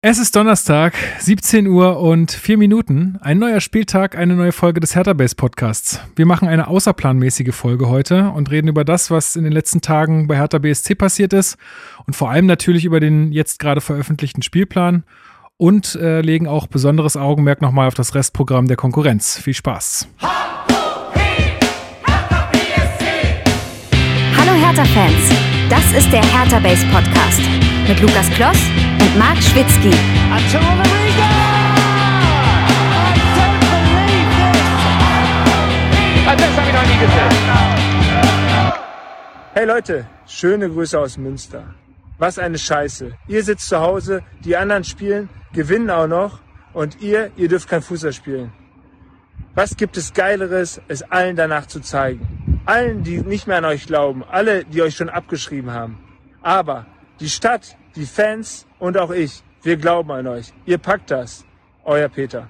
Es ist Donnerstag, 17 Uhr und 4 Minuten. Ein neuer Spieltag, eine neue Folge des Hertha Base Podcasts. Wir machen eine außerplanmäßige Folge heute und reden über das, was in den letzten Tagen bei Hertha BSC passiert ist und vor allem natürlich über den jetzt gerade veröffentlichten Spielplan und äh, legen auch besonderes Augenmerk nochmal auf das Restprogramm der Konkurrenz. Viel Spaß. Hallo Hertha-Fans, das ist der Hertha Base Podcast mit Lukas Kloss und Marc Schwitzky. Hey Leute, schöne Grüße aus Münster. Was eine Scheiße. Ihr sitzt zu Hause, die anderen spielen, gewinnen auch noch und ihr, ihr dürft kein Fußball spielen. Was gibt es Geileres, es allen danach zu zeigen? Allen, die nicht mehr an euch glauben, alle, die euch schon abgeschrieben haben. Aber die Stadt, die Fans und auch ich, wir glauben an euch. Ihr packt das. Euer Peter.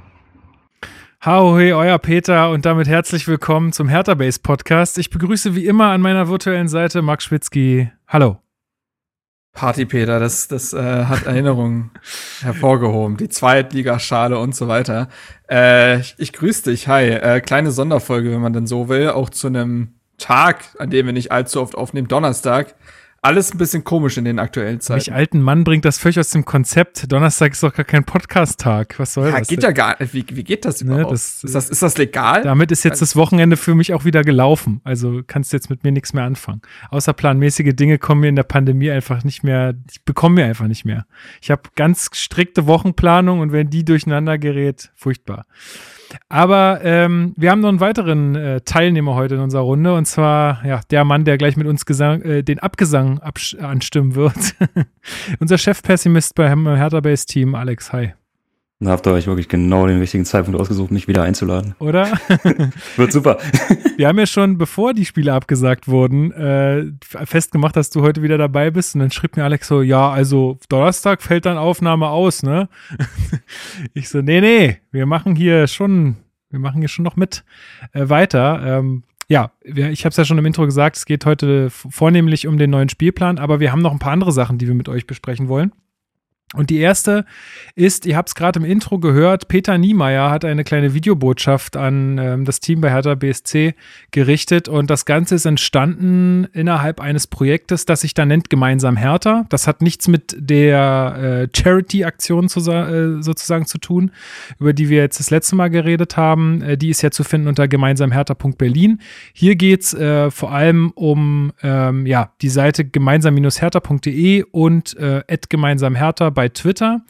Hauhe, euer Peter und damit herzlich willkommen zum Hertha Base Podcast. Ich begrüße wie immer an meiner virtuellen Seite Max Schwitzky. Hallo. Party Peter, das, das äh, hat Erinnerungen hervorgehoben. Die Zweitligaschale und so weiter. Äh, ich, ich grüße dich, hi. Äh, kleine Sonderfolge, wenn man denn so will, auch zu einem Tag, an dem wir nicht allzu oft aufnehmen, Donnerstag alles ein bisschen komisch in den aktuellen Zeiten. Mich alten Mann bringt das völlig aus dem Konzept. Donnerstag ist doch gar kein Podcast-Tag. Was soll ja, das? Geht denn? ja gar nicht. Wie, wie geht das ne, überhaupt? Ne, das, ist, das, ist das legal? Damit ist jetzt das Wochenende für mich auch wieder gelaufen. Also kannst du jetzt mit mir nichts mehr anfangen. Außerplanmäßige Dinge kommen mir in der Pandemie einfach nicht mehr, ich bekomme mir einfach nicht mehr. Ich habe ganz strikte Wochenplanung und wenn die durcheinander gerät, furchtbar. Aber ähm, wir haben noch einen weiteren äh, Teilnehmer heute in unserer Runde und zwar ja, der Mann, der gleich mit uns Gesang, äh, den Abgesang anstimmen wird. Unser Chefpessimist beim Hertha Base Team, Alex. Hi. Da habt ihr euch wirklich genau den richtigen Zeitpunkt ausgesucht, mich wieder einzuladen. Oder? Wird super. Wir haben ja schon, bevor die Spiele abgesagt wurden, äh, festgemacht, dass du heute wieder dabei bist. Und dann schrieb mir Alex so, ja, also Donnerstag fällt dann Aufnahme aus, ne? Ich so, nee, nee, wir machen hier schon, wir machen hier schon noch mit äh, weiter. Ähm, ja, ich habe es ja schon im Intro gesagt, es geht heute vornehmlich um den neuen Spielplan, aber wir haben noch ein paar andere Sachen, die wir mit euch besprechen wollen. Und die erste ist, ihr habt es gerade im Intro gehört, Peter Niemeyer hat eine kleine Videobotschaft an ähm, das Team bei Hertha BSC gerichtet und das Ganze ist entstanden innerhalb eines Projektes, das sich da nennt Gemeinsam Hertha. Das hat nichts mit der äh, Charity-Aktion äh, sozusagen zu tun, über die wir jetzt das letzte Mal geredet haben. Äh, die ist ja zu finden unter gemeinsamhertha.berlin. Hier geht es äh, vor allem um ähm, ja, die Seite gemeinsam-hertha.de und äh, gemeinsamhertha bei Twitter.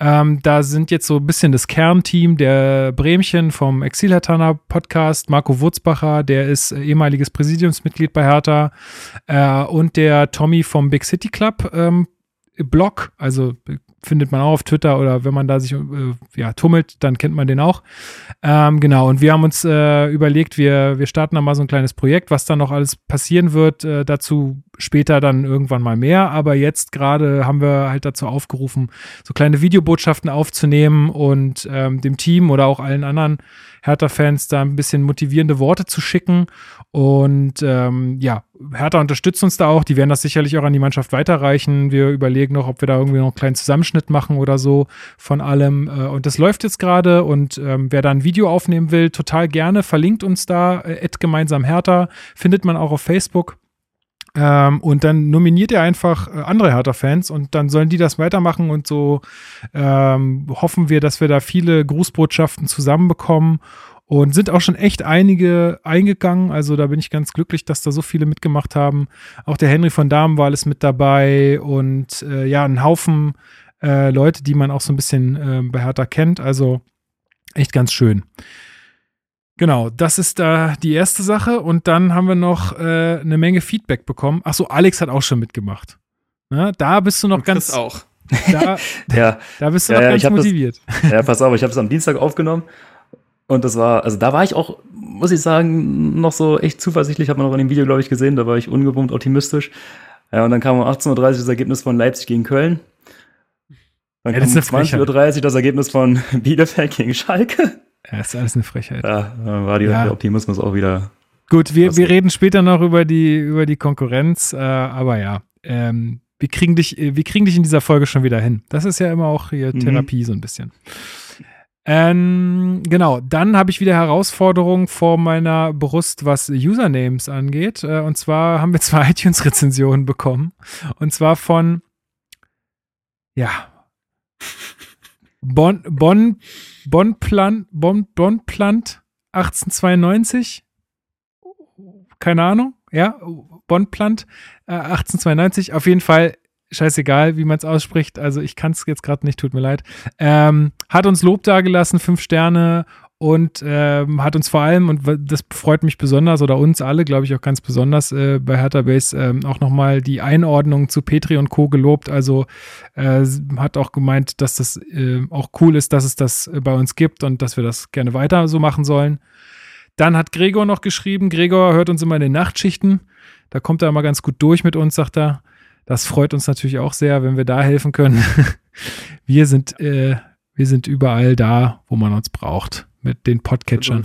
Ähm, da sind jetzt so ein bisschen das Kernteam der Bremchen vom Exilhertaner Podcast, Marco Wurzbacher, der ist äh, ehemaliges Präsidiumsmitglied bei Hertha äh, und der Tommy vom Big City Club ähm, Blog, also findet man auch auf Twitter oder wenn man da sich äh, ja, tummelt, dann kennt man den auch. Ähm, genau, und wir haben uns äh, überlegt, wir, wir starten da mal so ein kleines Projekt, was dann noch alles passieren wird, äh, dazu später dann irgendwann mal mehr, aber jetzt gerade haben wir halt dazu aufgerufen, so kleine Videobotschaften aufzunehmen und ähm, dem Team oder auch allen anderen Hertha-Fans da ein bisschen motivierende Worte zu schicken. Und ähm, ja, Hertha unterstützt uns da auch. Die werden das sicherlich auch an die Mannschaft weiterreichen. Wir überlegen noch, ob wir da irgendwie noch einen kleinen Zusammenschnitt machen oder so von allem. Äh, und das läuft jetzt gerade. Und ähm, wer da ein Video aufnehmen will, total gerne. Verlinkt uns da. Äh, gemeinsam Hertha. Findet man auch auf Facebook. Ähm, und dann nominiert ihr einfach äh, andere Hertha-Fans und dann sollen die das weitermachen und so ähm, hoffen wir, dass wir da viele Grußbotschaften zusammenbekommen und sind auch schon echt einige eingegangen. Also da bin ich ganz glücklich, dass da so viele mitgemacht haben. Auch der Henry von Damenwahl ist mit dabei und äh, ja, ein Haufen äh, Leute, die man auch so ein bisschen äh, bei Hertha kennt. Also echt ganz schön. Genau, das ist da die erste Sache. Und dann haben wir noch äh, eine Menge Feedback bekommen. Achso, Alex hat auch schon mitgemacht. Na, da bist du noch Und ganz. auch. Da, ja. da bist du ja, noch ja, ganz motiviert. Das, ja, pass auf, ich habe es am Dienstag aufgenommen. Und das war, also da war ich auch, muss ich sagen, noch so echt zuversichtlich. Hat man noch in dem Video, glaube ich, gesehen. Da war ich ungewohnt optimistisch. Ja, und dann kam um 18.30 Uhr das Ergebnis von Leipzig gegen Köln. Dann Ja, kam das um ist eine 20.30 Uhr das Ergebnis von Bielefeld gegen Schalke. Ja, ist alles eine Frechheit. Ja, dann war die, Ja. der Optimismus auch wieder. Gut, wir, wir reden später noch über die, über die Konkurrenz, äh, aber ja. Ähm, wir kriegen dich, äh, wir kriegen dich in dieser Folge schon wieder hin. Das ist ja immer auch hier Mhm. Therapie so ein bisschen. Ähm, genau, dann habe ich wieder Herausforderungen vor meiner Brust, was Usernames angeht. Äh, und zwar haben wir zwei iTunes-Rezensionen bekommen. Und zwar von, ja, Bon, bon, Bonplant, bon, Bonplant 1892. Keine Ahnung, ja, Bonplant äh, 1892. Auf jeden Fall scheißegal, wie man es ausspricht. Also ich kann es jetzt gerade nicht, tut mir leid. Ähm, hat uns Lob dagelassen, fünf Sterne und ähm, hat uns vor allem, und das freut mich besonders, oder uns alle, glaube ich, auch ganz besonders äh, bei Hertha Base, ähm, auch nochmal die Einordnung zu Petri und Co. gelobt. Also äh, hat auch gemeint, dass das äh, auch cool ist, dass es das äh, bei uns gibt und dass wir das gerne weiter so machen sollen. Dann hat Gregor noch geschrieben, Gregor hört uns immer in den Nachtschichten. Da kommt er immer ganz gut durch mit uns, sagt er. Das freut uns natürlich auch sehr, wenn wir da helfen können. wir sind, äh, wir sind überall da, wo man uns braucht, mit den Podcatchern.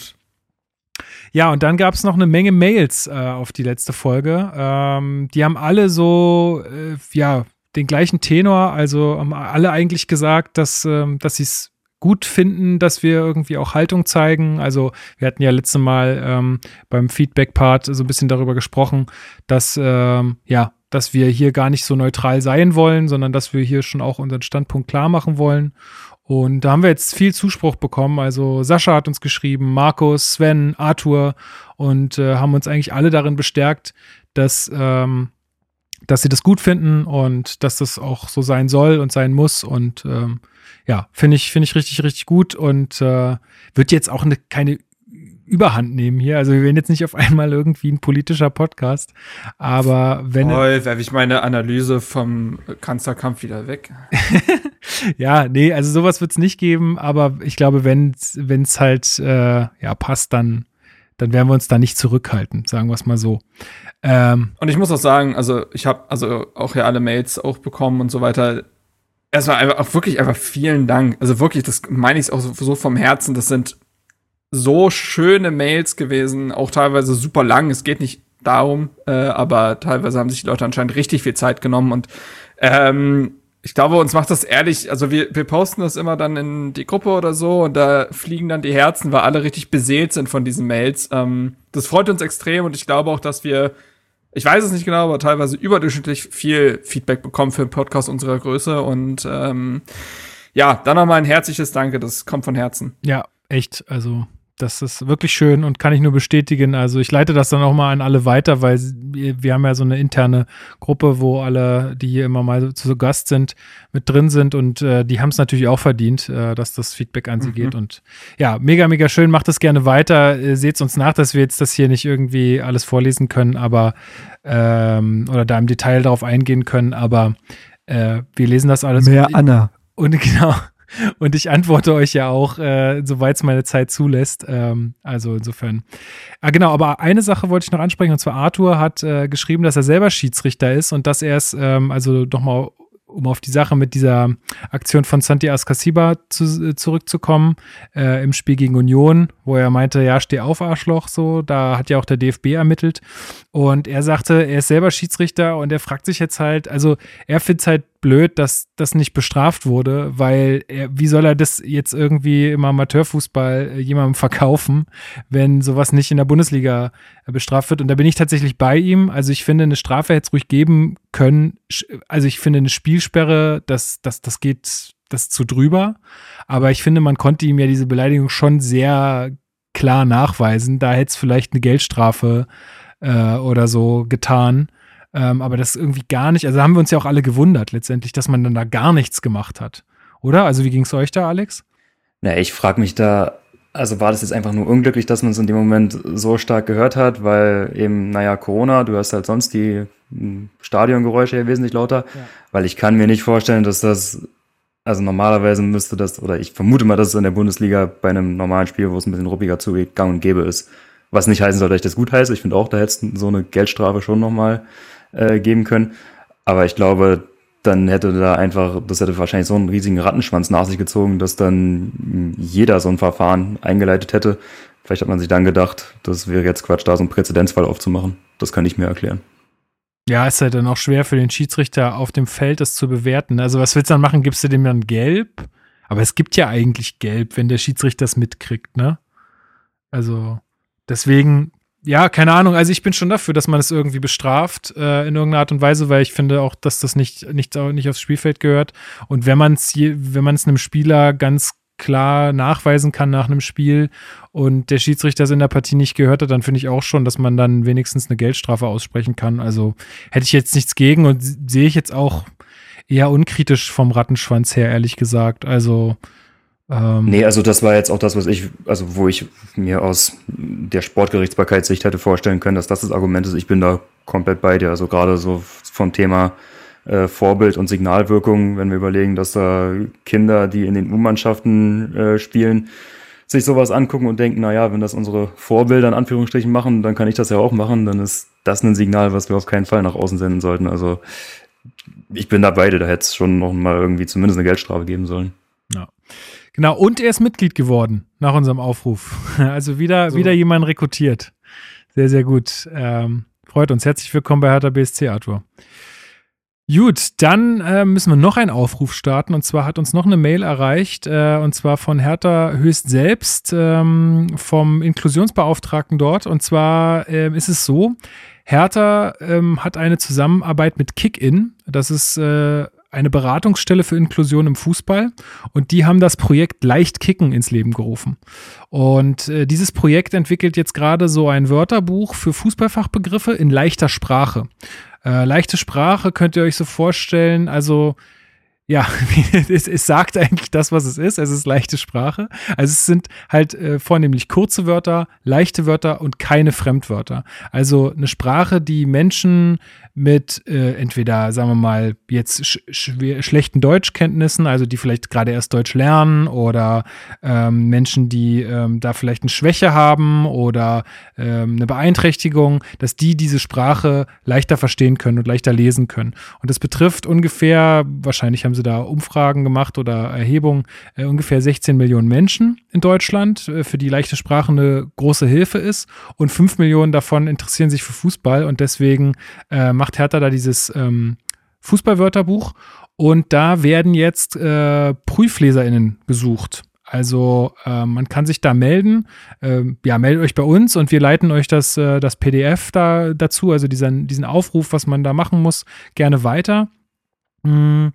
Ja, und dann gab es noch eine Menge Mails äh, auf die letzte Folge. Ähm, die haben alle so, äh, ja, den gleichen Tenor, also haben alle eigentlich gesagt, dass, ähm, dass sie es gut finden, dass wir irgendwie auch Haltung zeigen. Also wir hatten ja letztes Mal ähm, beim Feedback-Part so ein bisschen darüber gesprochen, dass ähm, ja, dass wir hier gar nicht so neutral sein wollen, sondern dass wir hier schon auch unseren Standpunkt klar machen wollen. Und da haben wir jetzt viel Zuspruch bekommen. Also Sascha hat uns geschrieben, Markus, Sven, Arthur und äh, haben uns eigentlich alle darin bestärkt, dass, ähm, dass sie das gut finden und dass das auch so sein soll und sein muss. Und ähm, ja, finde ich, finde ich richtig, richtig gut und äh, wird jetzt auch eine, keine Überhand nehmen hier. Also wir werden jetzt nicht auf einmal irgendwie ein politischer Podcast, aber wenn Toll, werfe ich meine Analyse vom Kanzlerkampf wieder weg. ja, nee, also sowas wird es nicht geben, aber ich glaube, wenn es halt äh, ja passt, dann, dann werden wir uns da nicht zurückhalten, sagen wir es mal so. Ähm, Und ich muss auch sagen, also ich habe also auch ja alle Mails auch bekommen und so weiter. Erstmal einfach auch wirklich einfach vielen Dank. Also wirklich, das meine ich auch so, so vom Herzen. Das sind so schöne Mails gewesen, auch teilweise super lang. Es geht nicht darum, äh, aber teilweise haben sich die Leute anscheinend richtig viel Zeit genommen und ähm, ich glaube, uns macht das ehrlich, also wir, wir posten das immer dann in die Gruppe oder so und da fliegen dann die Herzen, weil alle richtig beseelt sind von diesen Mails. Ähm, das freut uns extrem und ich glaube auch, dass wir, ich weiß es nicht genau, aber teilweise überdurchschnittlich viel Feedback bekommen für einen Podcast unserer Größe und ähm, ja, dann nochmal ein herzliches Danke, das kommt von Herzen. ja, echt, also das ist wirklich schön und kann ich nur bestätigen. Also ich leite das dann auch mal an alle weiter, weil wir, haben ja so eine interne Gruppe, wo alle, die hier immer mal zu Gast sind, mit drin sind und äh, die haben es natürlich auch verdient, äh, dass das Feedback an sie Mhm. geht. Und ja, mega, mega schön. Macht es gerne weiter. Äh, Seht uns nach, dass wir jetzt das hier nicht irgendwie alles vorlesen können, aber ähm, oder da im Detail darauf eingehen können, aber äh, wir lesen das alles. Mehr Anna. Und genau. Und ich antworte euch ja auch, äh, soweit es meine Zeit zulässt. Ähm, also insofern. Ah, genau, aber eine Sache wollte ich noch ansprechen, und zwar Arthur hat äh, geschrieben, dass er selber Schiedsrichter ist und dass er es, ähm, also nochmal, um auf die Sache mit dieser Aktion von Santi Ascasiba zu, äh, zurückzukommen, äh, im Spiel gegen Union, wo er meinte, ja, steh auf, Arschloch, so, da hat ja auch der DFB ermittelt. Und er sagte, er ist selber Schiedsrichter und er fragt sich jetzt halt, also er findet es halt blöd, dass das nicht bestraft wurde, weil er, wie soll er das jetzt irgendwie im Amateurfußball äh, jemandem verkaufen, wenn sowas nicht in der Bundesliga äh, bestraft wird? Und da bin ich tatsächlich bei ihm. Also ich finde, eine Strafe hätte es ruhig geben können. Also ich finde eine Spielsperre, das, das, das geht das zu drüber. Aber ich finde, man konnte ihm ja diese Beleidigung schon sehr klar nachweisen. Da hätte es vielleicht eine Geldstrafe äh, oder so getan. Ähm, aber das irgendwie gar nicht. Also haben wir uns ja auch alle gewundert letztendlich, dass man dann da gar nichts gemacht hat. Oder? Also wie ging es euch da, Alex? Na, ich frage mich da, also war das jetzt einfach nur unglücklich, dass man es in dem Moment so stark gehört hat, weil eben, naja, Corona, du hast halt sonst die m, Stadiongeräusche ja wesentlich lauter, Ja. weil ich kann mir nicht vorstellen, dass das, also normalerweise müsste das, oder ich vermute mal, dass es in der Bundesliga bei einem normalen Spiel, wo es ein bisschen ruppiger zugeht, gang und gäbe ist. Was nicht heißen soll, dass ich das gut heiße. Ich finde auch, da hätte es so eine Geldstrafe schon nochmal äh, geben können. Aber ich glaube, dann hätte da einfach, das hätte wahrscheinlich so einen riesigen Rattenschwanz nach sich gezogen, dass dann jeder so ein Verfahren eingeleitet hätte. Vielleicht hat man sich dann gedacht, das wäre jetzt Quatsch, da so einen Präzedenzfall aufzumachen. Das kann ich mir erklären. Ja, ist halt dann auch schwer für den Schiedsrichter auf dem Feld das zu bewerten. Also was willst du dann machen? Gibst du dem dann gelb? Aber es gibt ja eigentlich gelb, wenn der Schiedsrichter das mitkriegt, ne? Also deswegen, ja, keine Ahnung. Also ich bin schon dafür, dass man es irgendwie bestraft äh, in irgendeiner Art und Weise, weil ich finde auch, dass das nicht, nicht, nicht aufs Spielfeld gehört. Und wenn man es wenn man es einem Spieler ganz klar nachweisen kann nach einem Spiel und der Schiedsrichter es in der Partie nicht gehört hat, dann finde ich auch schon, dass man dann wenigstens eine Geldstrafe aussprechen kann. Also hätte ich jetzt nichts gegen und sehe ich jetzt auch eher unkritisch vom Rattenschwanz her, ehrlich gesagt. Also ähm nee, also das war jetzt auch das, was ich, also wo ich mir aus der Sportgerichtsbarkeitssicht hätte vorstellen können, dass das das Argument ist. Ich bin da komplett bei dir. Also gerade so vom Thema äh, Vorbild und Signalwirkung, wenn wir überlegen, dass da Kinder, die in den U-Mannschaften äh, spielen, sich sowas angucken und denken, na ja, wenn das unsere Vorbilder in Anführungsstrichen machen, dann kann ich das ja auch machen, dann ist das ein Signal, was wir auf keinen Fall nach außen senden sollten. Also ich bin da beide, da hätte es schon noch mal irgendwie zumindest eine Geldstrafe geben sollen. Ja. Genau, und er ist Mitglied geworden nach unserem Aufruf. Also wieder, so. wieder jemand rekrutiert. Sehr, sehr gut. Ähm, freut uns. Herzlich willkommen bei Hertha BSC, Arthur. Gut, dann äh, müssen wir noch einen Aufruf starten. Und zwar hat uns noch eine Mail erreicht, äh, und zwar von Hertha Höchst selbst, ähm, vom Inklusionsbeauftragten dort. Und zwar äh, ist es so, Hertha ähm, hat eine Zusammenarbeit mit Kick-In. Das ist äh, eine Beratungsstelle für Inklusion im Fußball und die haben das Projekt Leicht Kicken ins Leben gerufen. Und äh, dieses Projekt entwickelt jetzt gerade so ein Wörterbuch für Fußballfachbegriffe in leichter Sprache. Äh, leichte Sprache könnt ihr euch so vorstellen, also ja, es, es, sagt eigentlich das, was es ist. Es ist leichte Sprache. Also es sind halt äh, vornehmlich kurze Wörter, leichte Wörter und keine Fremdwörter. Also eine Sprache, die Menschen mit äh, entweder, sagen wir mal, jetzt sch schlechten Deutschkenntnissen, also die vielleicht gerade erst Deutsch lernen oder ähm, Menschen, die ähm, da vielleicht eine Schwäche haben oder ähm, eine Beeinträchtigung, dass die diese Sprache leichter verstehen können und leichter lesen können. Und das betrifft ungefähr, wahrscheinlich haben sie da Umfragen gemacht oder Erhebungen, äh, ungefähr 16 Millionen Menschen in Deutschland, äh, für die leichte Sprache eine große Hilfe ist und 5 Millionen davon interessieren sich für Fußball und deswegen äh, macht Hertha da dieses ähm, Fußballwörterbuch und da werden jetzt äh, PrüfleserInnen gesucht. Also äh, man kann sich da melden. Äh, ja, meldet euch bei uns und wir leiten euch das, äh, das PDF da dazu, also diesen, diesen Aufruf, was man da machen muss, gerne weiter. Mm.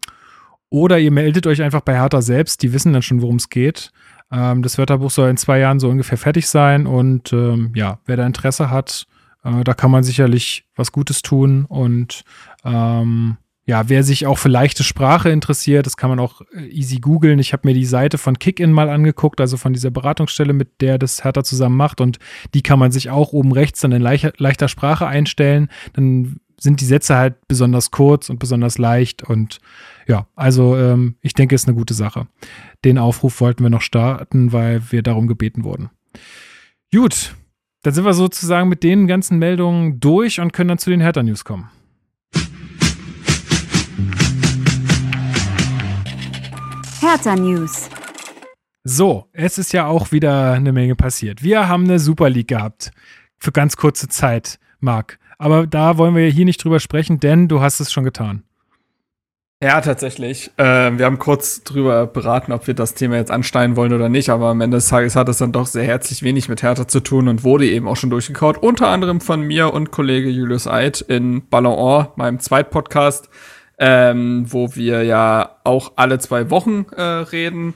Oder ihr meldet euch einfach bei Hertha selbst, die wissen dann schon, worum es geht. Ähm, das Wörterbuch soll in zwei Jahren so ungefähr fertig sein und ähm, ja, wer da Interesse hat, äh, da kann man sicherlich was Gutes tun und ähm, ja, wer sich auch für leichte Sprache interessiert, das kann man auch äh, easy googeln. Ich habe mir die Seite von Kickin mal angeguckt, also von dieser Beratungsstelle, mit der das Hertha zusammen macht. Und die kann man sich auch oben rechts dann in leichter, leichter Sprache einstellen. Dann sind die Sätze halt besonders kurz und besonders leicht. Und ja, also ähm, ich denke, ist eine gute Sache. Den Aufruf wollten wir noch starten, weil wir darum gebeten wurden. Gut, dann sind wir sozusagen mit den ganzen Meldungen durch und können dann zu den Hertha-News kommen. Hertha News. So, es ist ja auch wieder eine Menge passiert. Wir haben eine Super League gehabt. Für ganz kurze Zeit, Marc. Aber da wollen wir hier nicht drüber sprechen, denn du hast es schon getan. Ja, tatsächlich. Äh, wir haben kurz drüber beraten, ob wir das Thema jetzt ansteigen wollen oder nicht, aber am Ende des Tages hat es dann doch sehr herzlich wenig mit Hertha zu tun und wurde eben auch schon durchgekaut. Unter anderem von mir und Kollege Julius Eid in Ballon Or, meinem Zweitpodcast, ähm, wo wir ja auch alle zwei Wochen äh, reden.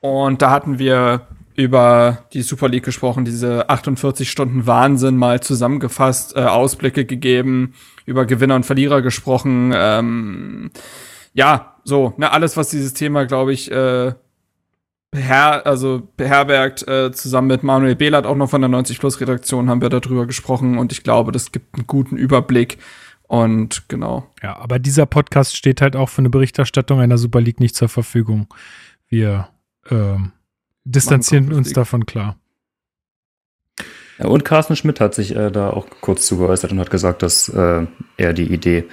Und da hatten wir über die Super League gesprochen, diese 48 Stunden Wahnsinn mal zusammengefasst, äh, Ausblicke gegeben, über Gewinner und Verlierer gesprochen. Ähm, ja, so, ne, alles, was dieses Thema, glaube ich, äh, beher also beherbergt, äh, zusammen mit Manuel Behlert, auch noch von der 90 Plus Redaktion, haben wir darüber gesprochen und ich glaube, das gibt einen guten Überblick. Und genau. Ja, aber dieser Podcast steht halt auch für eine Berichterstattung einer Super League nicht zur Verfügung. Wir ähm, distanzieren uns davon klar. Ja, und Carsten Schmidt hat sich äh, da auch kurz zugeäußert und hat gesagt, dass äh, er die Idee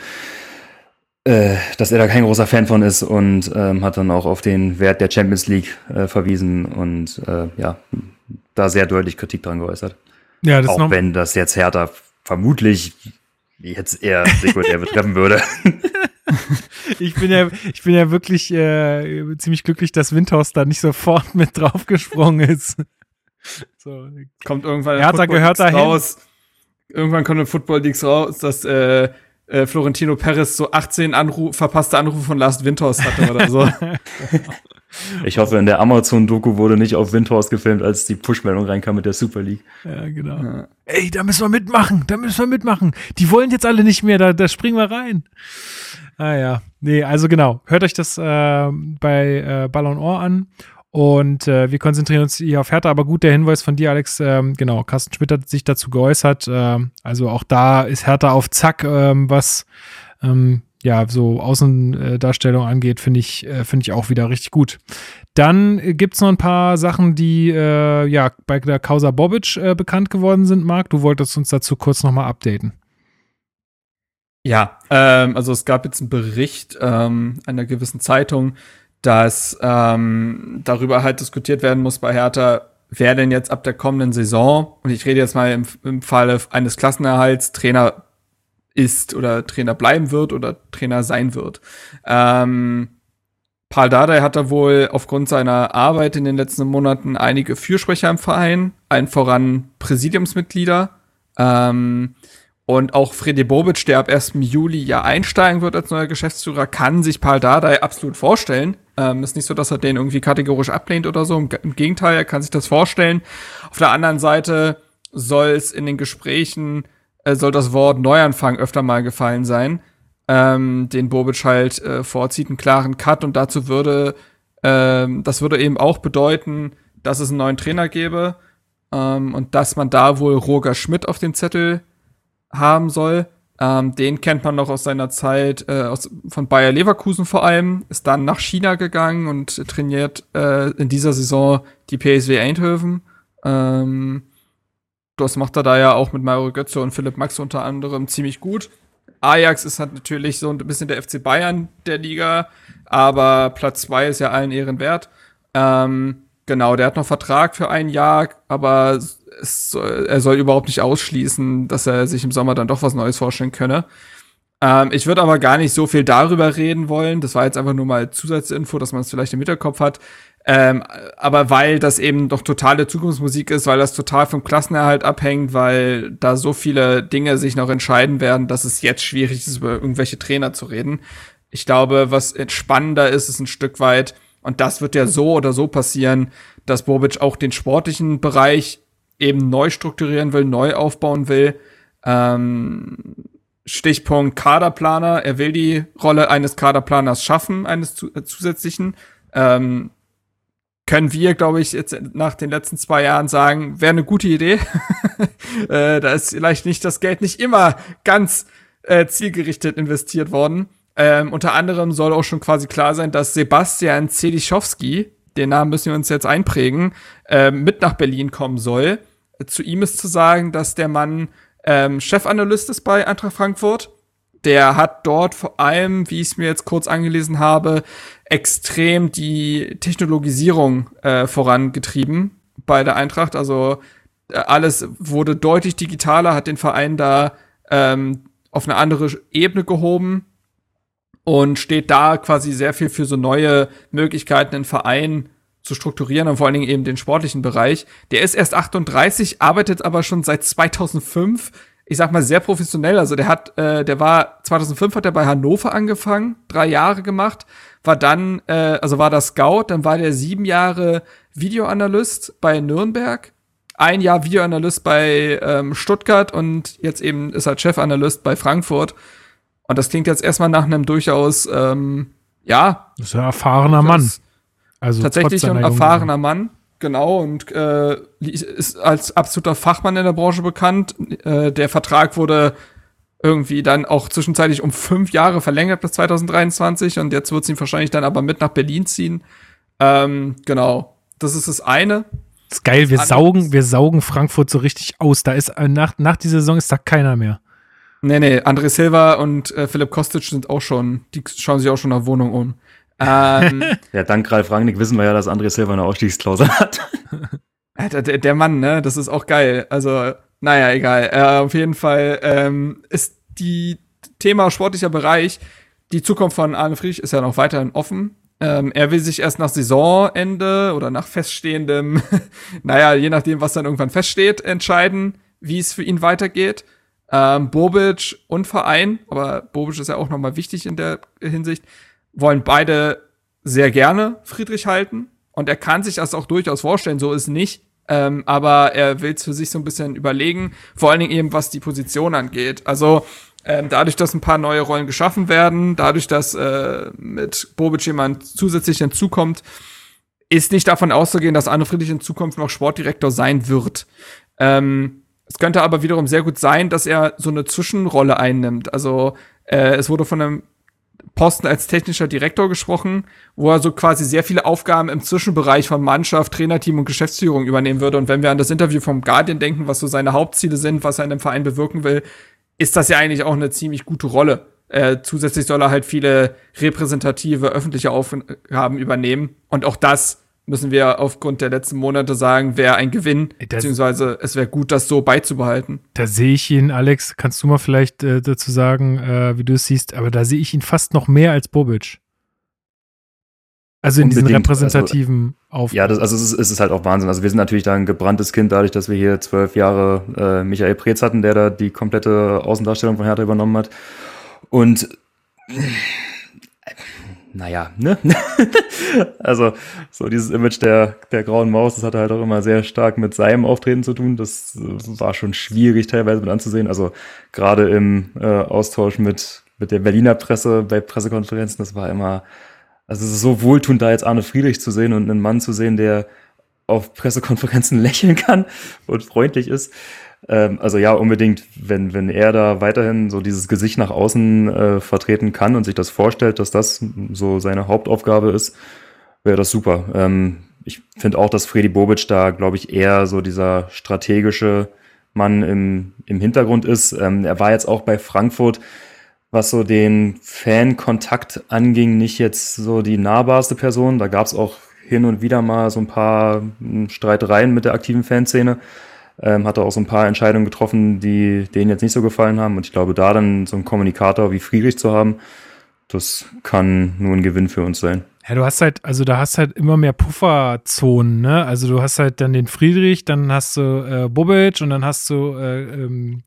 äh, dass er da kein großer Fan von ist und ähm, hat dann auch auf den Wert der Champions League äh, verwiesen und äh, ja, da sehr deutlich Kritik dran geäußert. Ja, das auch wenn das jetzt Hertha vermutlich jetzt eher sekundär betreffen würde. ich bin ja, ich bin ja wirklich äh, ziemlich glücklich, dass Windhorst da nicht sofort mit draufgesprungen ist. So, kommt irgendwann Hertha gehört dahin. raus. Irgendwann kommt in Football Leagues raus, dass äh, äh, Florentino Perez so 18 Anruf, verpasste Anrufe von Last Windhorst hatte oder so. Ich hoffe, in der Amazon-Doku wurde nicht auf Windhorst gefilmt, als die Push-Meldung reinkam mit der Super League. Ja, genau. Ja. Ey, da müssen wir mitmachen, da müssen wir mitmachen. Die wollen jetzt alle nicht mehr, da, da springen wir rein. Ah ja, nee, also genau. Hört euch das äh, bei äh, Ballon Ohr an. Und äh, wir konzentrieren uns hier auf Hertha, aber gut, der Hinweis von dir, Alex, ähm, genau, Carsten Schmidt hat sich dazu geäußert. Ähm, also auch da ist Hertha auf Zack, ähm, was ähm, ja, so Außendarstellung angeht, finde ich, äh, finde ich auch wieder richtig gut. Dann gibt es noch ein paar Sachen, die äh, ja bei der Causa Bobic äh, bekannt geworden sind, Marc. Du wolltest uns dazu kurz nochmal updaten. Ja, ähm, also es gab jetzt einen Bericht ähm, einer gewissen Zeitung, dass ähm, darüber halt diskutiert werden muss bei Hertha, wer denn jetzt ab der kommenden Saison, und ich rede jetzt mal im, im Falle eines Klassenerhalts, Trainer ist oder Trainer bleiben wird oder Trainer sein wird. Ähm, Paul Dardai hat da wohl aufgrund seiner Arbeit in den letzten Monaten einige Fürsprecher im Verein, allen voran Präsidiumsmitglieder. Ähm, und auch Freddy Bobic, der ab 1. Juli ja einsteigen wird als neuer Geschäftsführer, kann sich Paul Dardai absolut vorstellen. Ähm, ist nicht so, dass er den irgendwie kategorisch ablehnt oder so. Im, Im Gegenteil, er kann sich das vorstellen. Auf der anderen Seite soll es in den Gesprächen äh, soll das Wort Neuanfang öfter mal gefallen sein, ähm, den Bobic halt äh, vorzieht, einen klaren Cut und dazu würde, ähm, das würde eben auch bedeuten, dass es einen neuen Trainer gäbe ähm, und dass man da wohl Roger Schmidt auf dem Zettel haben soll. Ähm, den kennt man noch aus seiner Zeit äh, aus, von Bayer Leverkusen vor allem, ist dann nach China gegangen und trainiert äh, in dieser Saison die PSW Eindhoven. Ähm, das macht er da ja auch mit Mario Götze und Philipp Max unter anderem ziemlich gut. Ajax ist halt natürlich so ein bisschen der FC Bayern der Liga, aber Platz zwei ist ja allen Ehren wert. Ähm, genau, der hat noch Vertrag für ein Jahr, aber soll, er soll überhaupt nicht ausschließen, dass er sich im Sommer dann doch was Neues vorstellen könne. Ähm, ich würde aber gar nicht so viel darüber reden wollen. Das war jetzt einfach nur mal Zusatzinfo, dass man es vielleicht im Hinterkopf hat. Ähm, aber weil das eben doch totale Zukunftsmusik ist, weil das total vom Klassenerhalt abhängt, weil da so viele Dinge sich noch entscheiden werden, dass es jetzt schwierig ist, über irgendwelche Trainer zu reden. Ich glaube, was spannender ist, ist ein Stück weit, und das wird ja so oder so passieren, dass Bobic auch den sportlichen Bereich eben neu strukturieren will, neu aufbauen will. Ähm, Stichpunkt Kaderplaner. Er will die Rolle eines Kaderplaners schaffen, eines zu, äh, zusätzlichen. Ähm, können wir, glaube ich, jetzt nach den letzten zwei Jahren sagen, wäre eine gute Idee. äh, da ist vielleicht nicht das Geld nicht immer ganz äh, zielgerichtet investiert worden. Ähm, unter anderem soll auch schon quasi klar sein, dass Sebastian Zelischowski, den Namen müssen wir uns jetzt einprägen, äh, mit nach Berlin kommen soll. Zu ihm ist zu sagen, dass der Mann ähm, Chefanalyst ist bei Eintracht Frankfurt der hat dort vor allem, wie ich es mir jetzt kurz angelesen habe, extrem die Technologisierung äh, vorangetrieben bei der Eintracht. Also äh, alles wurde deutlich digitaler, hat den Verein da ähm, auf eine andere Ebene gehoben und steht da quasi sehr viel für so neue Möglichkeiten, den Verein zu strukturieren und vor allen Dingen eben den sportlichen Bereich. Der ist erst 38, arbeitet aber schon seit 2005 ich sag mal, sehr professionell. Also der hat, äh, der war 2005 hat er bei Hannover angefangen, drei Jahre gemacht, war dann, äh, also war der Scout, dann war der sieben Jahre Videoanalyst bei Nürnberg, ein Jahr Videoanalyst bei ähm, Stuttgart und jetzt eben ist er Chefanalyst bei Frankfurt. Und das klingt jetzt erstmal nach einem durchaus, ähm, ja. Das ist ein erfahrener Mann. Also tatsächlich ein erfahrener Mann. Genau, und äh, ist als absoluter Fachmann in der Branche bekannt. Äh, der Vertrag wurde irgendwie dann auch zwischenzeitlich um fünf Jahre verlängert bis 2023 und jetzt wird sie wahrscheinlich dann aber mit nach Berlin ziehen. Ähm, genau, das ist das eine. Das ist geil, wir saugen, wir saugen Frankfurt so richtig aus. Da ist äh, nach, nach dieser Saison ist da keiner mehr. Nee, nee, André Silva und äh, Philipp Kostic sind auch schon, die schauen sich auch schon nach Wohnung um. Ähm, ja, dank Ralf Rangnick wissen wir ja, dass André Silva eine Ausstiegsklausel hat. der, der, Mann, ne, das ist auch geil. Also, naja, egal. Äh, auf jeden Fall ähm, ist die Thema sportlicher Bereich, die Zukunft von Arne Friedrich ist ja noch weiterhin offen. Ähm, er will sich erst nach Saisonende oder nach feststehendem, naja, je nachdem, was dann irgendwann feststeht, entscheiden, wie es für ihn weitergeht. Ähm, Bobic und Verein, aber Bobic ist ja auch nochmal wichtig in der Hinsicht, wollen beide sehr gerne Friedrich halten. Und er kann sich das auch durchaus vorstellen, so ist nicht. Ähm, aber er will es für sich so ein bisschen überlegen, vor allen Dingen eben, was die Position angeht. Also ähm, dadurch, dass ein paar neue Rollen geschaffen werden, dadurch, dass äh, mit Bobic jemand zusätzlich hinzukommt, ist nicht davon auszugehen, dass Arne Friedrich in Zukunft noch Sportdirektor sein wird. Ähm, es könnte aber wiederum sehr gut sein, dass er so eine Zwischenrolle einnimmt. Also äh, es wurde von einem Posten als technischer Direktor gesprochen, wo er so quasi sehr viele Aufgaben im Zwischenbereich von Mannschaft, Trainerteam und Geschäftsführung übernehmen würde. Und wenn wir an das Interview vom Guardian denken, was so seine Hauptziele sind, was er in dem Verein bewirken will, ist das ja eigentlich auch eine ziemlich gute Rolle. Äh, zusätzlich soll er halt viele repräsentative öffentliche Aufgaben übernehmen. Und auch das müssen wir aufgrund der letzten Monate sagen, wäre ein Gewinn, das, beziehungsweise es wäre gut, das so beizubehalten. Da sehe ich ihn, Alex, kannst du mal vielleicht äh, dazu sagen, äh, wie du es siehst, aber da sehe ich ihn fast noch mehr als Bobic. Also in Unbedingt. diesen repräsentativen also, Aufgaben. Ja, das, also es ist, es ist, halt auch Wahnsinn. Also wir sind natürlich da ein gebranntes Kind, dadurch, dass wir hier zwölf Jahre äh, Michael Preetz hatten, der da die komplette Außendarstellung von Hertha übernommen hat. Und naja, ne? also, so dieses Image der, der grauen Maus, das hatte halt auch immer sehr stark mit seinem Auftreten zu tun. Das war schon schwierig teilweise mit anzusehen. Also, gerade im äh, Austausch mit, mit der Berliner Presse bei Pressekonferenzen, das war immer, also es ist so wohltuend, da jetzt Arne Friedrich zu sehen und einen Mann zu sehen, der auf Pressekonferenzen lächeln kann und freundlich ist. Ähm, also ja, unbedingt, wenn, wenn er da weiterhin so dieses Gesicht nach außen äh, vertreten kann und sich das vorstellt, dass das so seine Hauptaufgabe ist, wäre das super. Ähm, ich finde auch, dass Freddy Bobic da, glaube ich, eher so dieser strategische Mann im, im Hintergrund ist. Ähm, er war jetzt auch bei Frankfurt, was so den Fan-Kontakt anging, nicht jetzt so die nahbarste Person. Da gab es auch hin und wieder mal so ein paar hm, Streitereien mit der aktiven Fanszene ähm, hat er auch so ein paar Entscheidungen getroffen, die denen jetzt nicht so gefallen haben. Und ich glaube, da dann so einen Kommunikator wie Friedrich zu haben, das kann nur ein Gewinn für uns sein. Ja, du hast halt, also da hast halt immer mehr Pufferzonen, ne? Also du hast halt dann den Friedrich, dann hast du äh, Bobic und dann hast du äh, ähm,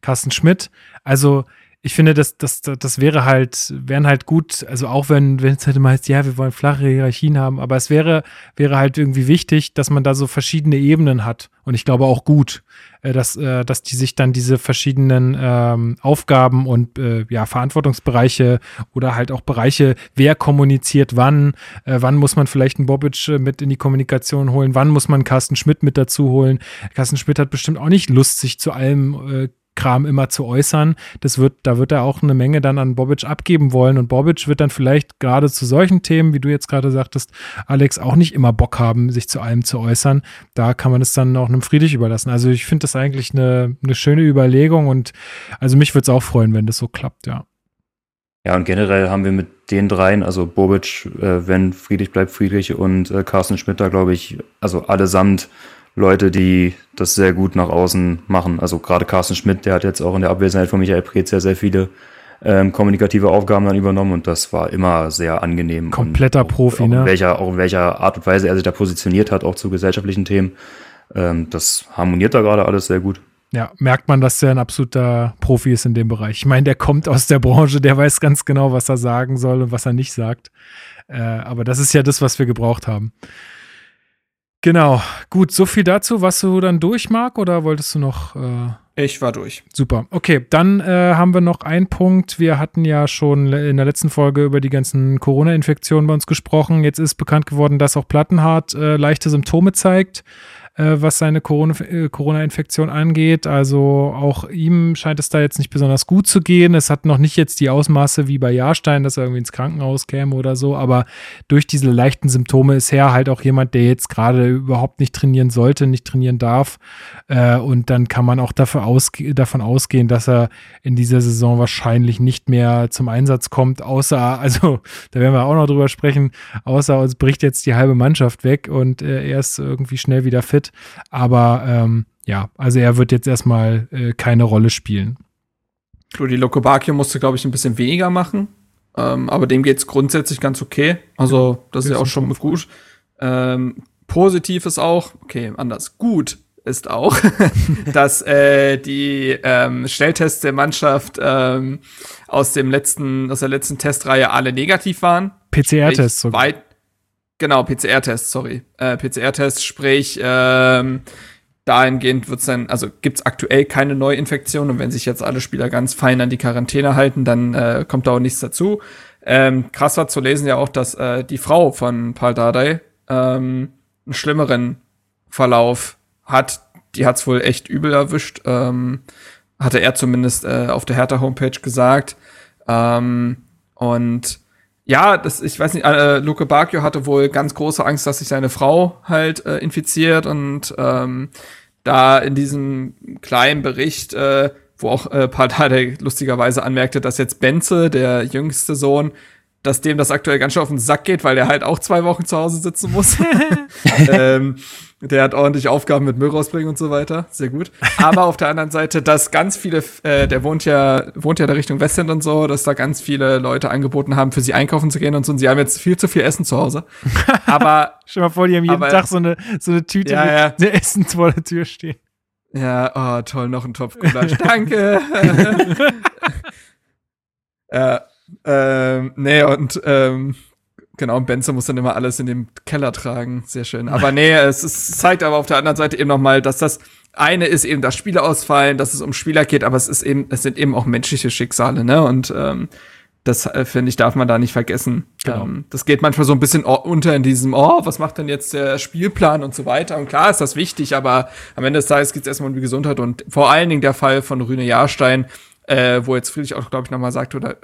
Carsten Schmidt. Also ich finde, das, das, das wäre halt, wären halt gut, also auch wenn, wenn es halt immer heißt, ja, wir wollen flache Hierarchien haben, aber es wäre, wäre halt irgendwie wichtig, dass man da so verschiedene Ebenen hat. Und ich glaube auch gut, äh, dass, äh, dass die sich dann diese verschiedenen ähm, Aufgaben und äh, ja, Verantwortungsbereiche oder halt auch Bereiche, wer kommuniziert wann, äh, wann muss man vielleicht einen Bobic äh, mit in die Kommunikation holen, wann muss man Carsten Schmidt mit dazu holen. Carsten Schmidt hat bestimmt auch nicht Lust, sich zu allem äh, Kram immer zu äußern. Das wird, da wird er auch eine Menge dann an Bobic abgeben wollen und Bobic wird dann vielleicht gerade zu solchen Themen, wie du jetzt gerade sagtest, Alex, auch nicht immer Bock haben, sich zu allem zu äußern. Da kann man es dann auch einem Friedrich überlassen. Also ich finde das eigentlich eine, eine schöne Überlegung und also mich würde es auch freuen, wenn das so klappt, ja. Ja, und generell haben wir mit den dreien, also Bobic, äh, wenn Friedrich bleibt Friedrich und äh, Carsten Schmidt da, glaube ich, also allesamt Leute, die das sehr gut nach außen machen. Also gerade Carsten Schmidt, der hat jetzt auch in der Abwesenheit von Michael Preetz sehr, sehr viele ähm, kommunikative Aufgaben dann übernommen und das war immer sehr angenehm. Kompletter auch, Profi, auch ne? In welcher, auch in welcher Art und Weise er sich da positioniert hat, auch zu gesellschaftlichen Themen. Ähm, das harmoniert da gerade alles sehr gut. Ja, merkt man, dass er ein absoluter Profi ist in dem Bereich. Ich meine, der kommt aus der Branche, der weiß ganz genau, was er sagen soll und was er nicht sagt. Äh, aber das ist ja das, was wir gebraucht haben. Genau, gut, so viel dazu. Was du dann durch, Marc, oder wolltest du noch? Äh ich war durch. Super. Okay, dann äh, haben wir noch einen Punkt. Wir hatten ja schon in der letzten Folge über die ganzen Corona-Infektionen bei uns gesprochen. Jetzt ist bekannt geworden, dass auch Plattenhardt äh, leichte Symptome zeigt was seine äh, Corona-Infektion angeht. Also auch ihm scheint es da jetzt nicht besonders gut zu gehen. Es hat noch nicht jetzt die Ausmaße wie bei Jahrstein, dass er irgendwie ins Krankenhaus käme oder so, aber durch diese leichten Symptome ist er halt auch jemand, der jetzt gerade überhaupt nicht trainieren sollte, nicht trainieren darf. Äh, und dann kann man auch ausge davon ausgehen, dass er in dieser Saison wahrscheinlich nicht mehr zum Einsatz kommt, außer, also da werden wir auch noch drüber sprechen, außer uns bricht jetzt die halbe Mannschaft weg und äh, er ist irgendwie schnell wieder fit. Aber ähm, ja, also er wird jetzt erstmal äh, keine Rolle spielen. Rudi Lokobakio musste, glaube ich, ein bisschen weniger machen. Ähm, aber dem geht's grundsätzlich ganz okay. Also, das ist ja auch schon mal gut. Ähm, positiv ist auch, okay, anders, gut ist auch, dass äh, die ähm, Schnelltests der Mannschaft ähm, aus dem letzten, aus der letzten Testreihe alle negativ waren. PCR-Tests. Weit, genau, PCR-Tests, sorry. Äh, PCR-Tests, sprich, ähm, dahingehend wird's dann, also gibt's aktuell keine Neuinfektion und wenn sich jetzt alle Spieler ganz fein an die Quarantäne halten, dann äh, kommt da auch nichts dazu. Ähm, krass war zu lesen ja auch, dass äh, die Frau von Paul Dardai ähm, einen schlimmeren Verlauf hat. Die hat's wohl echt übel erwischt. Ähm, hatte er zumindest äh, auf der Hertha-Homepage gesagt. Ähm, und ja, das, ich weiß nicht, äh, Luke Bacchio hatte wohl ganz große Angst, dass sich seine Frau halt äh, infiziert und ähm, da in diesem kleinen Bericht, äh, wo auch äh, Pardade lustigerweise anmerkte, dass jetzt Benze, der jüngste Sohn, dass dem das aktuell ganz schön auf den Sack geht, weil der halt auch zwei Wochen zu Hause sitzen muss. ähm, der hat ordentlich Aufgaben mit Müll rausbringen und so weiter. Sehr gut. Aber auf der anderen Seite, dass ganz viele, äh, der wohnt ja, wohnt ja in der Richtung Westend und so, dass da ganz viele Leute angeboten haben, für sie einkaufen zu gehen und so. Und sie haben jetzt viel zu viel Essen zu Hause. Aber. Stell mal vor, die haben jeden aber- Tag so eine, so eine Tüte Ja, mit Essen vor der Tür stehen. Ja, oh, toll, noch ein Topf Gulasch. Danke. ja, ähm, nee, und ähm, genau, und Benze muss dann immer alles in den Keller tragen. Sehr schön. Aber nee, es, ist, zeigt aber auf der anderen Seite eben nochmal, dass das eine ist eben, dass Spieler ausfallen, dass es um Spieler geht, aber es ist eben, es sind eben auch menschliche Schicksale, ne? Und ähm, das äh, finde ich, darf man da nicht vergessen. Genau. Ähm, das geht manchmal so ein bisschen unter in diesem, oh, was macht denn jetzt der Spielplan und so weiter. Und klar ist das wichtig, aber am Ende des Tages geht es erstmal um die Gesundheit und vor allen Dingen der Fall von Rüne Jahrstein, äh, wo jetzt Friedrich auch, glaube ich, nochmal sagt, oder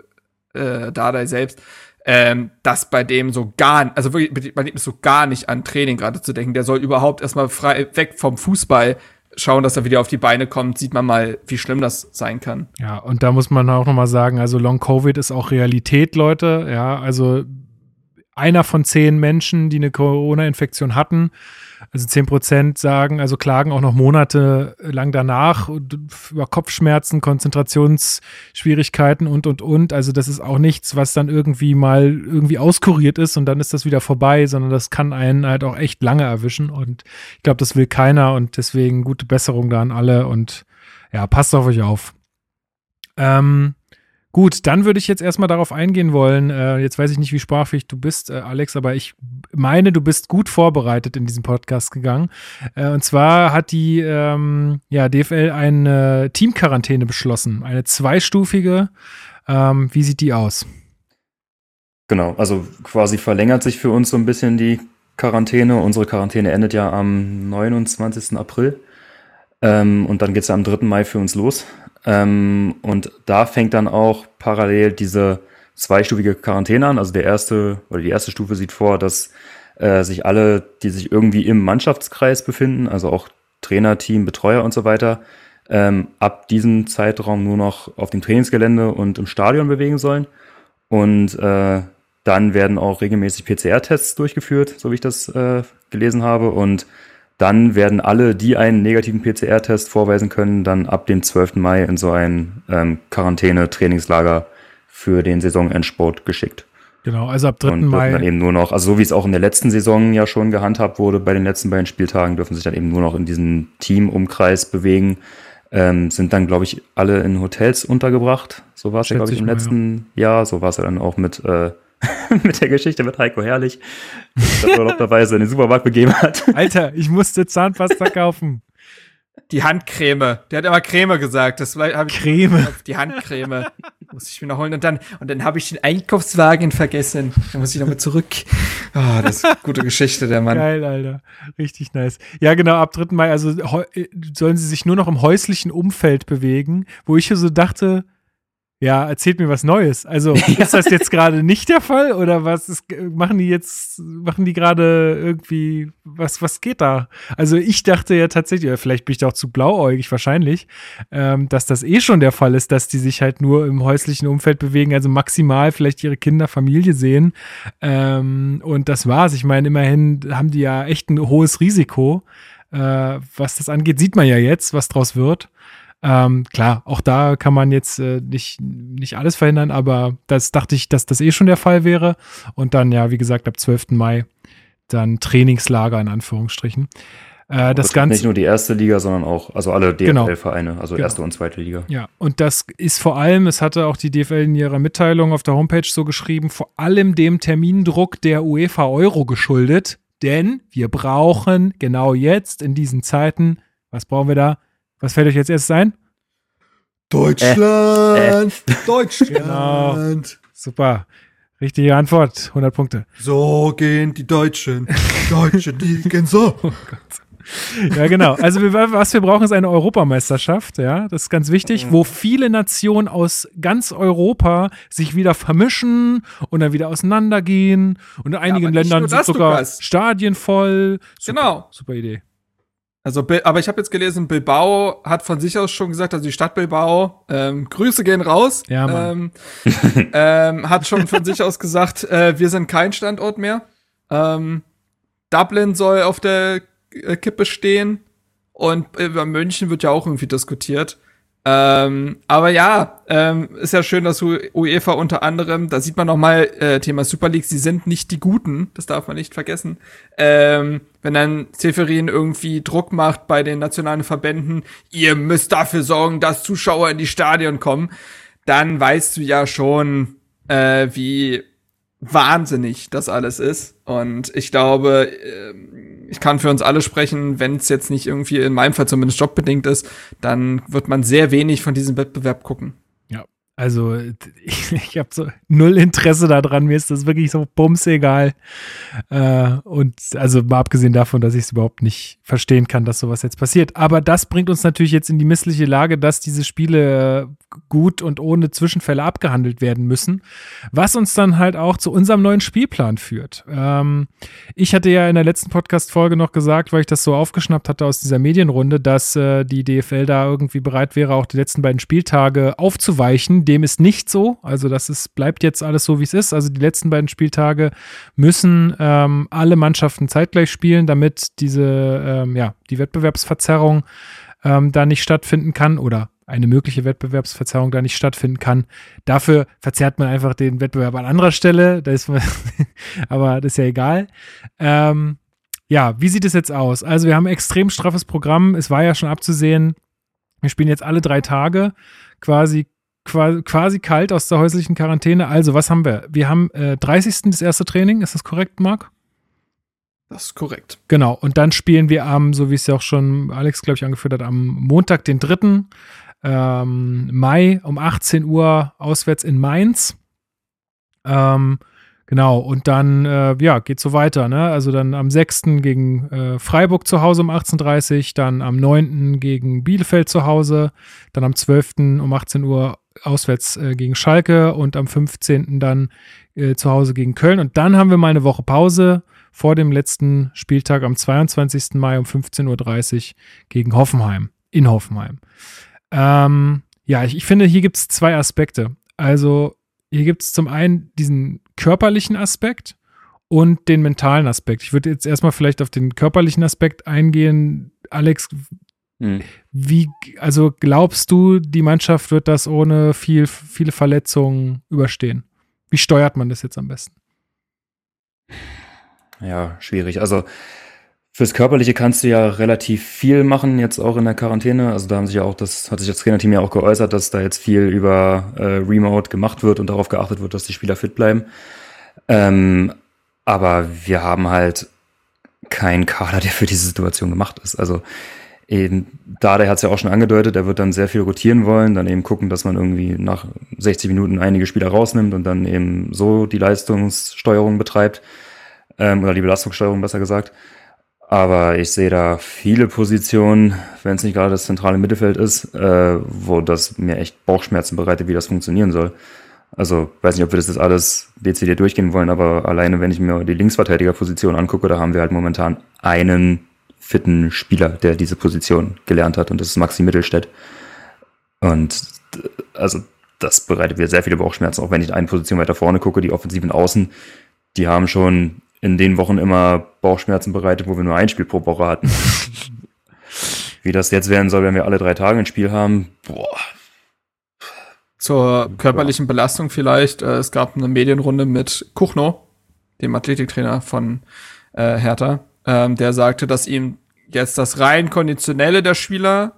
äh, Dardai selbst, ähm, dass bei dem so gar, also wirklich, bei dem ist so gar nicht an Training gerade zu denken. Der soll überhaupt erstmal frei weg vom Fußball schauen, dass er wieder auf die Beine kommt, sieht man mal, wie schlimm das sein kann. Ja, und da muss man auch nochmal sagen, also Long Covid ist auch Realität, Leute. Ja, also einer von zehn Menschen, die eine Corona-Infektion hatten, also zehn Prozent sagen, also klagen auch noch monatelang danach und über Kopfschmerzen, Konzentrationsschwierigkeiten und, und, und. Also das ist auch nichts, was dann irgendwie mal irgendwie auskuriert ist und dann ist das wieder vorbei, sondern das kann einen halt auch echt lange erwischen und ich glaube, das will keiner und deswegen gute Besserung da an alle und ja, passt auf euch auf. Ähm, gut, dann würde ich jetzt erstmal darauf eingehen wollen. Äh, jetzt weiß ich nicht, wie sprachfähig du bist, äh, Alex, aber ich meine, du bist gut vorbereitet in diesen Podcast gegangen. Äh, und zwar hat die ähm, ja, DFL eine Teamquarantäne beschlossen, eine zweistufige. Ähm, wie sieht die aus? Genau, also quasi verlängert sich für uns so ein bisschen die Quarantäne. Unsere Quarantäne endet ja am 29. April. Ähm, und dann geht es ja am 3. Mai für uns los. Ähm, und da fängt dann auch parallel diese zweistufige Quarantäne an. Also der erste oder die erste Stufe sieht vor, dass äh, sich alle, die sich irgendwie im Mannschaftskreis befinden, also auch Trainer, Team, Betreuer und so weiter, ähm, ab diesem Zeitraum nur noch auf dem Trainingsgelände und im Stadion bewegen sollen. Und äh, dann werden auch regelmäßig PCR-Tests durchgeführt, so wie ich das äh, gelesen habe. Und dann werden alle, die einen negativen PCR-Test vorweisen können, dann ab dem 12. Mai in so ein ähm, Quarantäne-Trainingslager für den Saisonendsport geschickt. Genau, also ab 3. Und dürfen dann Mai. eben nur noch, also so wie es auch in der letzten Saison ja schon gehandhabt wurde, bei den letzten beiden Spieltagen dürfen sich dann eben nur noch in diesem Teamumkreis bewegen. Ähm, sind dann, glaube ich, alle in Hotels untergebracht. So war es ja, glaube ich, im mal, letzten Jahr. So war es ja dann auch mit, äh, mit der Geschichte mit Heiko Herrlich, der urlaubterweise in den Supermarkt begeben hat. Alter, ich musste Zahnpasta kaufen. Die Handcreme. Der hat immer Creme gesagt. Das habe ich Creme. Die Handcreme. muss ich mir noch holen. Und dann, und dann habe ich den Einkaufswagen vergessen. Dann muss ich nochmal zurück. Ah, das ist eine gute Geschichte, der Mann. Geil, Alter. Richtig nice. Ja, genau, ab 3. Mai, also äh, sollen sie sich nur noch im häuslichen Umfeld bewegen, wo ich so dachte, ja, erzählt mir was Neues. Also ist das jetzt gerade nicht der Fall oder was ist, machen die jetzt, machen die gerade irgendwie, was, was geht da? Also ich dachte ja tatsächlich, oder vielleicht bin ich da auch zu blauäugig wahrscheinlich, ähm, dass das eh schon der Fall ist, dass die sich halt nur im häuslichen Umfeld bewegen, also maximal vielleicht ihre Kinder, Familie sehen. Ähm, und das war's. Ich meine, immerhin haben die ja echt ein hohes Risiko. Äh, was das angeht, sieht man ja jetzt, was draus wird. Ähm, klar, auch da kann man jetzt äh, nicht, nicht alles verhindern, aber das dachte ich, dass das eh schon der Fall wäre. Und dann, ja, wie gesagt, ab 12. Mai dann Trainingslager in Anführungsstrichen. Äh, das, das Ganze. Nicht nur die erste Liga, sondern auch, also alle DFL-Vereine, genau. also genau. erste und zweite Liga. Ja, und das ist vor allem, es hatte auch die DFL in ihrer Mitteilung auf der Homepage so geschrieben, vor allem dem Termindruck der UEFA Euro geschuldet. Denn wir brauchen genau jetzt in diesen Zeiten, was brauchen wir da? Was fällt euch jetzt erst ein? Deutschland! Äh, äh. Deutschland! Genau. Super. Richtige Antwort, 100 Punkte. So gehen die Deutschen. Deutschen, die gehen so. Oh Gott. Ja, genau. Also wir, was wir brauchen, ist eine Europameisterschaft, ja, das ist ganz wichtig, wo viele Nationen aus ganz Europa sich wieder vermischen und dann wieder auseinandergehen und in einigen ja, Ländern sind sogar. Stadien voll. Super, genau. Super Idee. Also, aber ich habe jetzt gelesen, Bilbao hat von sich aus schon gesagt, also die Stadt Bilbao, ähm, Grüße gehen raus, ja, ähm, ähm, hat schon von sich aus gesagt, äh, wir sind kein Standort mehr. Ähm, Dublin soll auf der äh, Kippe stehen. Und über München wird ja auch irgendwie diskutiert. Ähm, aber ja, ähm, ist ja schön, dass UEFA unter anderem, da sieht man noch mal äh, Thema Super League, sie sind nicht die Guten, das darf man nicht vergessen. Ähm, wenn dann Seferin irgendwie Druck macht bei den nationalen Verbänden, ihr müsst dafür sorgen, dass Zuschauer in die Stadion kommen, dann weißt du ja schon, äh, wie wahnsinnig das alles ist. Und ich glaube, ähm, ich kann für uns alle sprechen, wenn es jetzt nicht irgendwie in meinem Fall zumindest jobbedingt ist, dann wird man sehr wenig von diesem Wettbewerb gucken. Also ich, ich habe so null Interesse daran. Mir ist das wirklich so bums egal. Äh, und also mal abgesehen davon, dass ich es überhaupt nicht verstehen kann, dass sowas jetzt passiert. Aber das bringt uns natürlich jetzt in die missliche Lage, dass diese Spiele gut und ohne Zwischenfälle abgehandelt werden müssen. Was uns dann halt auch zu unserem neuen Spielplan führt. Ähm, ich hatte ja in der letzten Podcast-Folge noch gesagt, weil ich das so aufgeschnappt hatte aus dieser Medienrunde, dass äh, die DFL da irgendwie bereit wäre, auch die letzten beiden Spieltage aufzuweichen dem ist nicht so. Also das ist, bleibt jetzt alles so, wie es ist. Also die letzten beiden Spieltage müssen ähm, alle Mannschaften zeitgleich spielen, damit diese, ähm, ja, die Wettbewerbsverzerrung ähm, da nicht stattfinden kann oder eine mögliche Wettbewerbsverzerrung da nicht stattfinden kann. Dafür verzerrt man einfach den Wettbewerb an anderer Stelle. Da ist man aber das ist ja egal. Ähm, ja, wie sieht es jetzt aus? Also wir haben ein extrem straffes Programm. Es war ja schon abzusehen, wir spielen jetzt alle drei Tage quasi quasi kalt aus der häuslichen Quarantäne. Also, was haben wir? Wir haben äh, 30. das erste Training, ist das korrekt, Marc? Das ist korrekt. Genau, und dann spielen wir am, so wie es ja auch schon Alex, glaube ich, angeführt hat, am Montag, den 3. Ähm, Mai um 18 Uhr auswärts in Mainz. Ähm, Genau, und dann, äh, ja, geht so weiter, ne? Also dann am 6. gegen äh, Freiburg zu Hause um 18.30 Uhr, dann am 9. gegen Bielefeld zu Hause, dann am 12. um 18 Uhr auswärts äh, gegen Schalke und am 15. dann äh, zu Hause gegen Köln. Und dann haben wir mal eine Woche Pause vor dem letzten Spieltag am 22. Mai um 15.30 Uhr gegen Hoffenheim, in Hoffenheim. Ähm, ja, ich, ich finde, hier gibt es zwei Aspekte. Also hier gibt es zum einen diesen körperlichen Aspekt und den mentalen Aspekt. Ich würde jetzt erstmal vielleicht auf den körperlichen Aspekt eingehen. Alex, hm. Wie, also glaubst du, die Mannschaft wird das ohne viel, viele Verletzungen überstehen? Wie steuert man das jetzt am besten? Ja, schwierig. Also fürs Körperliche kannst du ja relativ viel machen, jetzt auch in der Quarantäne. Also da haben sich ja auch, das hat sich das Trainerteam ja auch geäußert, dass da jetzt viel über äh, Remote gemacht wird und darauf geachtet wird, dass die Spieler fit bleiben. Ähm, aber wir haben halt keinen Kader, der für diese Situation gemacht ist. Also eben, Dade hat es ja auch schon angedeutet, er wird dann sehr viel rotieren wollen, dann eben gucken, dass man irgendwie nach 60 Minuten einige Spieler rausnimmt und dann eben so die Leistungssteuerung betreibt, ähm, oder die Belastungssteuerung besser gesagt. Aber ich sehe da viele Positionen, wenn es nicht gerade das zentrale Mittelfeld ist, äh, wo das mir echt Bauchschmerzen bereitet, wie das funktionieren soll. Also weiß nicht, ob wir das jetzt alles dezidiert durchgehen wollen, aber alleine wenn ich mir die Linksverteidigerposition angucke, da haben wir halt momentan einen fitten Spieler, der diese Position gelernt hat und das ist Maxi Mittelstädt. Und also das bereitet mir sehr viele Bauchschmerzen, auch wenn ich eine Position weiter vorne gucke, die offensiven Außen, die haben schon in den Wochen immer Bauchschmerzen bereitet, wo wir nur ein Spiel pro Woche hatten. Wie das jetzt werden soll, wenn wir alle drei Tage ein Spiel haben, boah. Zur körperlichen Belastung vielleicht. Äh, es gab eine Medienrunde mit Kuchno, dem Athletiktrainer von äh, Hertha, ähm, der sagte, dass ihm jetzt das rein konditionelle der Spieler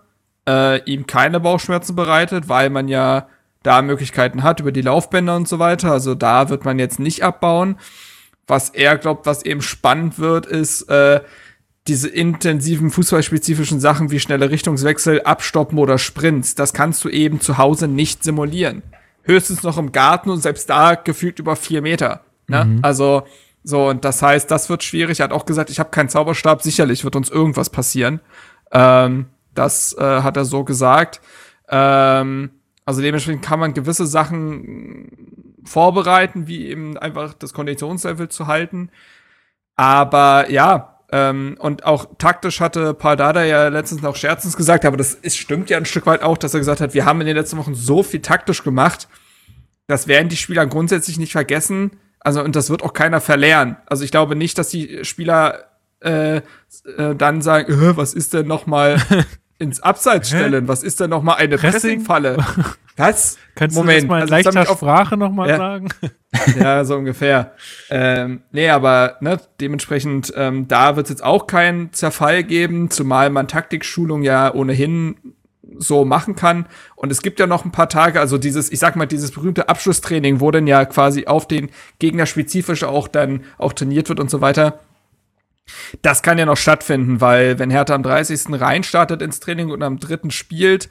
äh, ihm keine Bauchschmerzen bereitet, weil man ja da Möglichkeiten hat über die Laufbänder und so weiter. Also da wird man jetzt nicht abbauen. Was er glaubt, was eben spannend wird, ist äh, diese intensiven fußballspezifischen Sachen wie schnelle Richtungswechsel, Abstoppen oder Sprints. Das kannst du eben zu Hause nicht simulieren. Höchstens noch im Garten und selbst da gefühlt über vier Meter. Ne? Mhm. Also so, und das heißt, das wird schwierig. Er hat auch gesagt, ich habe keinen Zauberstab. Sicherlich wird uns irgendwas passieren. Ähm, das äh, hat er so gesagt. Ähm, also dementsprechend kann man gewisse Sachen vorbereiten, wie eben einfach das Konditionslevel zu halten. Aber ja, ähm, und auch taktisch hatte Paul Dada ja letztens noch scherzens gesagt, aber das ist, stimmt ja ein Stück weit auch, dass er gesagt hat, wir haben in den letzten Wochen so viel taktisch gemacht, das werden die Spieler grundsätzlich nicht vergessen. Also, und das wird auch keiner verlernen. Also, ich glaube nicht, dass die Spieler äh, äh, dann sagen, äh, was ist denn noch mal ins Abseits stellen. Was ist denn noch mal eine Pressing-Falle? Was? Kannst Moment, du das mal in also, leichter Sprache noch mal ja. sagen? ja, so ungefähr. Ähm, nee, aber ne, dementsprechend, ähm, da wird es jetzt auch keinen Zerfall geben, zumal man Taktikschulung ja ohnehin so machen kann. Und es gibt ja noch ein paar Tage, also dieses, ich sag mal, dieses berühmte Abschlusstraining, wo dann ja quasi auf den Gegner spezifisch auch dann auch trainiert wird und so weiter. Das kann ja noch stattfinden, weil wenn Hertha am 30. reinstartet ins Training und am 3. spielt,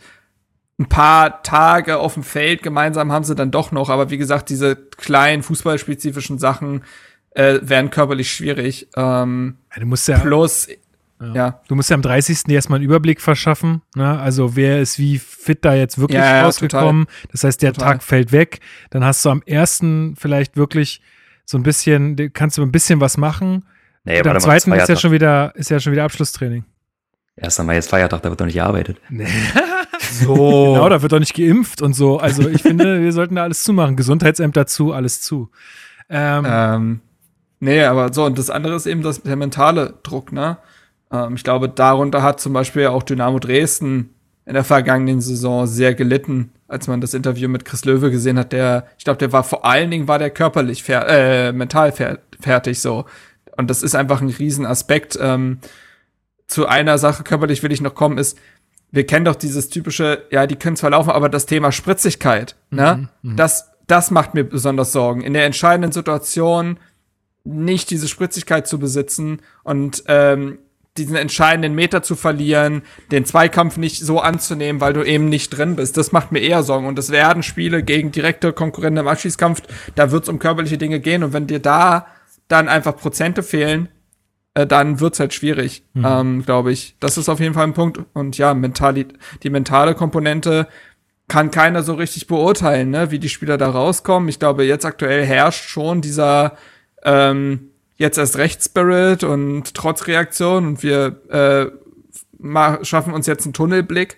ein paar Tage auf dem Feld gemeinsam haben sie dann doch noch, aber wie gesagt, diese kleinen fußballspezifischen Sachen äh, werden körperlich schwierig. Ähm, du musst ja, plus, ja. ja. Du musst ja am 30. erstmal einen Überblick verschaffen. Ne? Also wer ist wie fit da jetzt wirklich ja, rausgekommen. Total. Das heißt, der total. Tag fällt weg. Dann hast du am ersten vielleicht wirklich so ein bisschen, kannst du ein bisschen was machen. Nee, und am zweiten ist ja schon wieder, ist ja schon wieder Abschlusstraining. Erst einmal jetzt Feiertag, da wird doch nicht gearbeitet. Nee. so. genau, da wird doch nicht geimpft und so. Also ich finde, wir sollten da alles zumachen. Gesundheitsämter zu, alles zu. Ähm, ähm, nee, aber so, und das andere ist eben das, der mentale Druck, ne? Ähm, ich glaube, darunter hat zum Beispiel auch Dynamo Dresden in der vergangenen Saison sehr gelitten, als man das Interview mit Chris Löwe gesehen hat. Der, ich glaube, der war vor allen Dingen war der körperlich fer äh, mental fer fertig so. Und das ist einfach ein Riesenaspekt. Ähm, zu einer Sache körperlich will ich noch kommen, ist, wir kennen doch dieses typische, ja, die können zwar laufen, aber das Thema Spritzigkeit, ne? Mhm, mhm. das, das macht mir besonders Sorgen. In der entscheidenden Situation nicht diese Spritzigkeit zu besitzen und ähm, diesen entscheidenden Meter zu verlieren, den Zweikampf nicht so anzunehmen, weil du eben nicht drin bist. Das macht mir eher Sorgen. Und es werden Spiele gegen direkte Konkurrenten im Abschießkampf, da wird es um körperliche Dinge gehen. Und wenn dir da dann einfach Prozente fehlen, äh, dann wird's halt schwierig, mhm. ähm, glaube ich. Das ist auf jeden Fall ein Punkt. Und ja, mentali die mentale Komponente kann keiner so richtig beurteilen, ne, wie die Spieler da rauskommen. Ich glaube, jetzt aktuell herrscht schon dieser ähm, jetzt erst Rechtsspirit und Trotzreaktion und wir äh, schaffen uns jetzt einen Tunnelblick.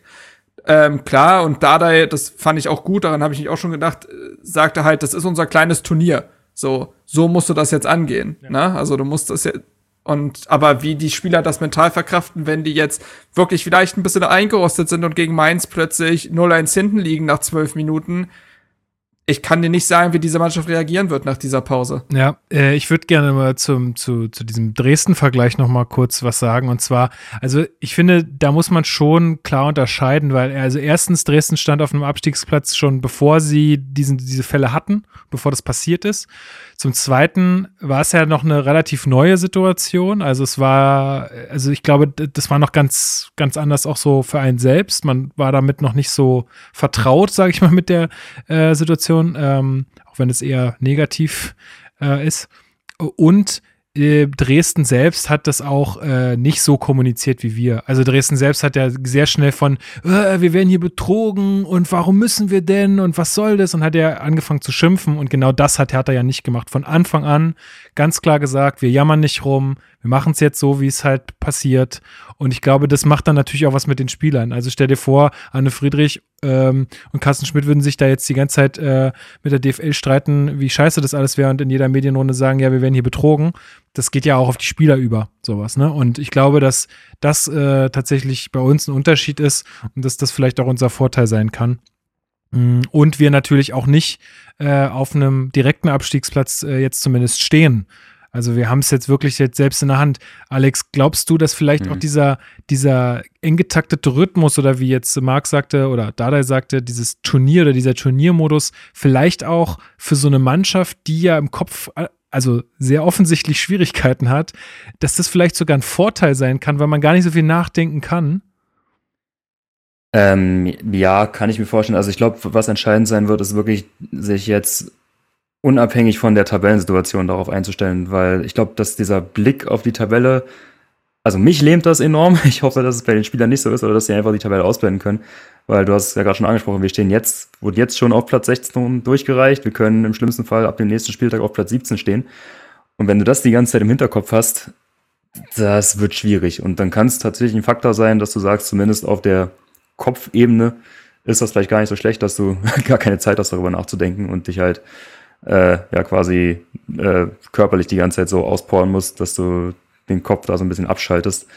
Ähm, klar, und Dardai, das fand ich auch gut, daran habe ich mich auch schon gedacht, äh, sagte halt, das ist unser kleines Turnier. So, so musst du das jetzt angehen. Ja. Ne? Also du musst das jetzt. Und aber wie die Spieler das mental verkraften, wenn die jetzt wirklich vielleicht ein bisschen eingerostet sind und gegen Mainz plötzlich 0-1 hinten liegen nach zwölf Minuten, ich kann dir nicht sagen, wie diese Mannschaft reagieren wird nach dieser Pause. Ja, äh, ich würde gerne mal zum, zu, zu diesem Dresden-Vergleich noch mal kurz was sagen. Und zwar, also ich finde, da muss man schon klar unterscheiden, weil also erstens, Dresden stand auf einem Abstiegsplatz schon bevor sie diesen, diese Fälle hatten, bevor das passiert ist. Zum Zweiten war es ja noch eine relativ neue Situation. Also es war, also ich glaube, das war noch ganz, ganz anders auch so für einen selbst. Man war damit noch nicht so vertraut, sage ich mal, mit der äh, Situation, ähm, auch wenn es eher negativ äh, ist. Und äh, Dresden selbst hat das auch äh, nicht so kommuniziert wie wir. Also Dresden selbst hat ja sehr schnell von, äh, wir werden hier betrogen und warum müssen wir denn und was soll das? Und hat ja angefangen zu schimpfen und genau das hat Hertha ja nicht gemacht. Von Anfang an ganz klar gesagt, wir jammern nicht rum, wir machen es jetzt so, wie es halt passiert. Und ich glaube, das macht dann natürlich auch was mit den Spielern. Also stell dir vor, Anne Friedrich ähm, und Carsten Schmidt würden sich da jetzt die ganze Zeit äh, mit der DFL streiten, wie scheiße das alles wäre und in jeder Medienrunde sagen, ja, wir werden hier betrogen. Das geht ja auch auf die Spieler über, sowas. Ne? Und ich glaube, dass das äh, tatsächlich bei uns ein Unterschied ist und dass das vielleicht auch unser Vorteil sein kann. Mm, und wir natürlich auch nicht äh, auf einem direkten Abstiegsplatz äh, jetzt zumindest stehen. Also wir haben es jetzt wirklich jetzt selbst in der Hand. Alex, glaubst du, dass vielleicht mhm. auch dieser, dieser eng getaktete Rhythmus oder wie jetzt Marc sagte oder Dada sagte, dieses Turnier oder dieser Turniermodus vielleicht auch für so eine Mannschaft, die ja im Kopf äh, also sehr offensichtlich Schwierigkeiten hat, dass das vielleicht sogar ein Vorteil sein kann, weil man gar nicht so viel nachdenken kann? Ähm, ja, kann ich mir vorstellen. Also ich glaube, was entscheidend sein wird, ist wirklich, sich jetzt unabhängig von der Tabellensituation darauf einzustellen, weil ich glaube, dass dieser Blick auf die Tabelle, also mich lähmt das enorm. Ich hoffe, dass es bei den Spielern nicht so ist oder dass sie einfach die Tabelle ausblenden können, weil du hast ja gerade schon angesprochen, wir stehen jetzt, wurden jetzt schon auf Platz 16 durchgereicht. Wir können im schlimmsten Fall ab dem nächsten Spieltag auf Platz 17 stehen. Und wenn du das die ganze Zeit im Hinterkopf hast, das wird schwierig. Und dann kann es tatsächlich ein Faktor sein, dass du sagst, zumindest auf der Kopfebene ist das vielleicht gar nicht so schlecht, dass du gar keine Zeit hast, darüber nachzudenken und dich halt äh, ja quasi äh, körperlich die ganze Zeit so auspowern musst, dass du den Kopf da so ein bisschen abschaltest.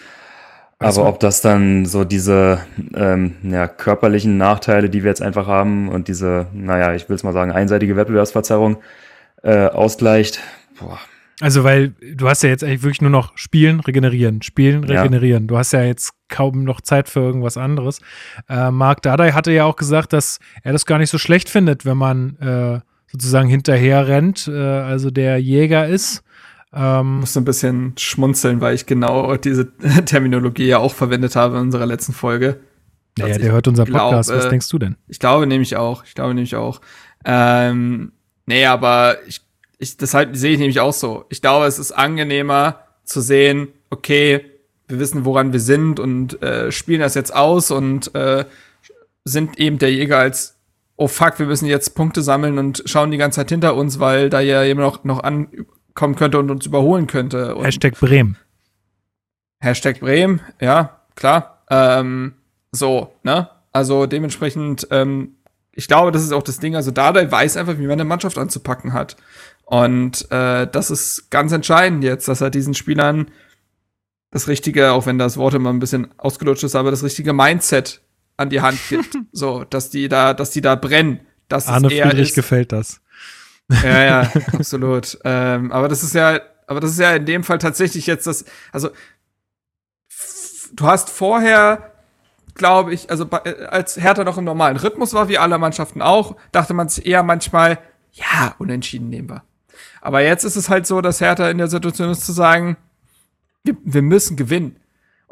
Aber ob das dann so diese ähm, ja, körperlichen Nachteile, die wir jetzt einfach haben und diese, naja, ich will es mal sagen, einseitige Wettbewerbsverzerrung äh, ausgleicht, boah, also, weil du hast ja jetzt eigentlich wirklich nur noch spielen, regenerieren, spielen, regenerieren. Ja. Du hast ja jetzt kaum noch Zeit für irgendwas anderes. Äh, Marc Dardai hatte ja auch gesagt, dass er das gar nicht so schlecht findet, wenn man äh, sozusagen hinterher rennt, äh, also der Jäger ist. Ähm, musste ein bisschen schmunzeln, weil ich genau diese Terminologie ja auch verwendet habe in unserer letzten Folge. Naja, der hört unser Podcast. Glaub, Was denkst du denn? Ich glaube nämlich auch. Ich glaube nämlich auch. Ähm, nee, aber ich ich, deshalb sehe ich nämlich auch so. Ich glaube, es ist angenehmer zu sehen, okay, wir wissen, woran wir sind und äh, spielen das jetzt aus und äh, sind eben der Jäger als, oh fuck, wir müssen jetzt Punkte sammeln und schauen die ganze Zeit hinter uns, weil da ja eben noch, noch ankommen könnte und uns überholen könnte. Und Hashtag Bremen. Hashtag Bremen, ja, klar. Ähm, so, ne? Also dementsprechend, ähm, ich glaube, das ist auch das Ding. Also Dardai weiß einfach, wie man eine Mannschaft anzupacken hat. Und äh, das ist ganz entscheidend jetzt, dass er diesen Spielern das richtige, auch wenn das Wort immer ein bisschen ausgelutscht ist, aber das richtige Mindset an die Hand gibt. so, dass die da, dass die da brennen. Dass Arne Friedrich ist. gefällt das. Ja, ja, absolut. ähm, aber das ist ja, aber das ist ja in dem Fall tatsächlich jetzt das, also du hast vorher, glaube ich, also äh, als Hertha noch im normalen Rhythmus war, wie alle Mannschaften auch, dachte man sich eher manchmal, ja, unentschieden nehmen wir. Aber jetzt ist es halt so, dass Hertha in der Situation ist zu sagen, wir, wir müssen gewinnen.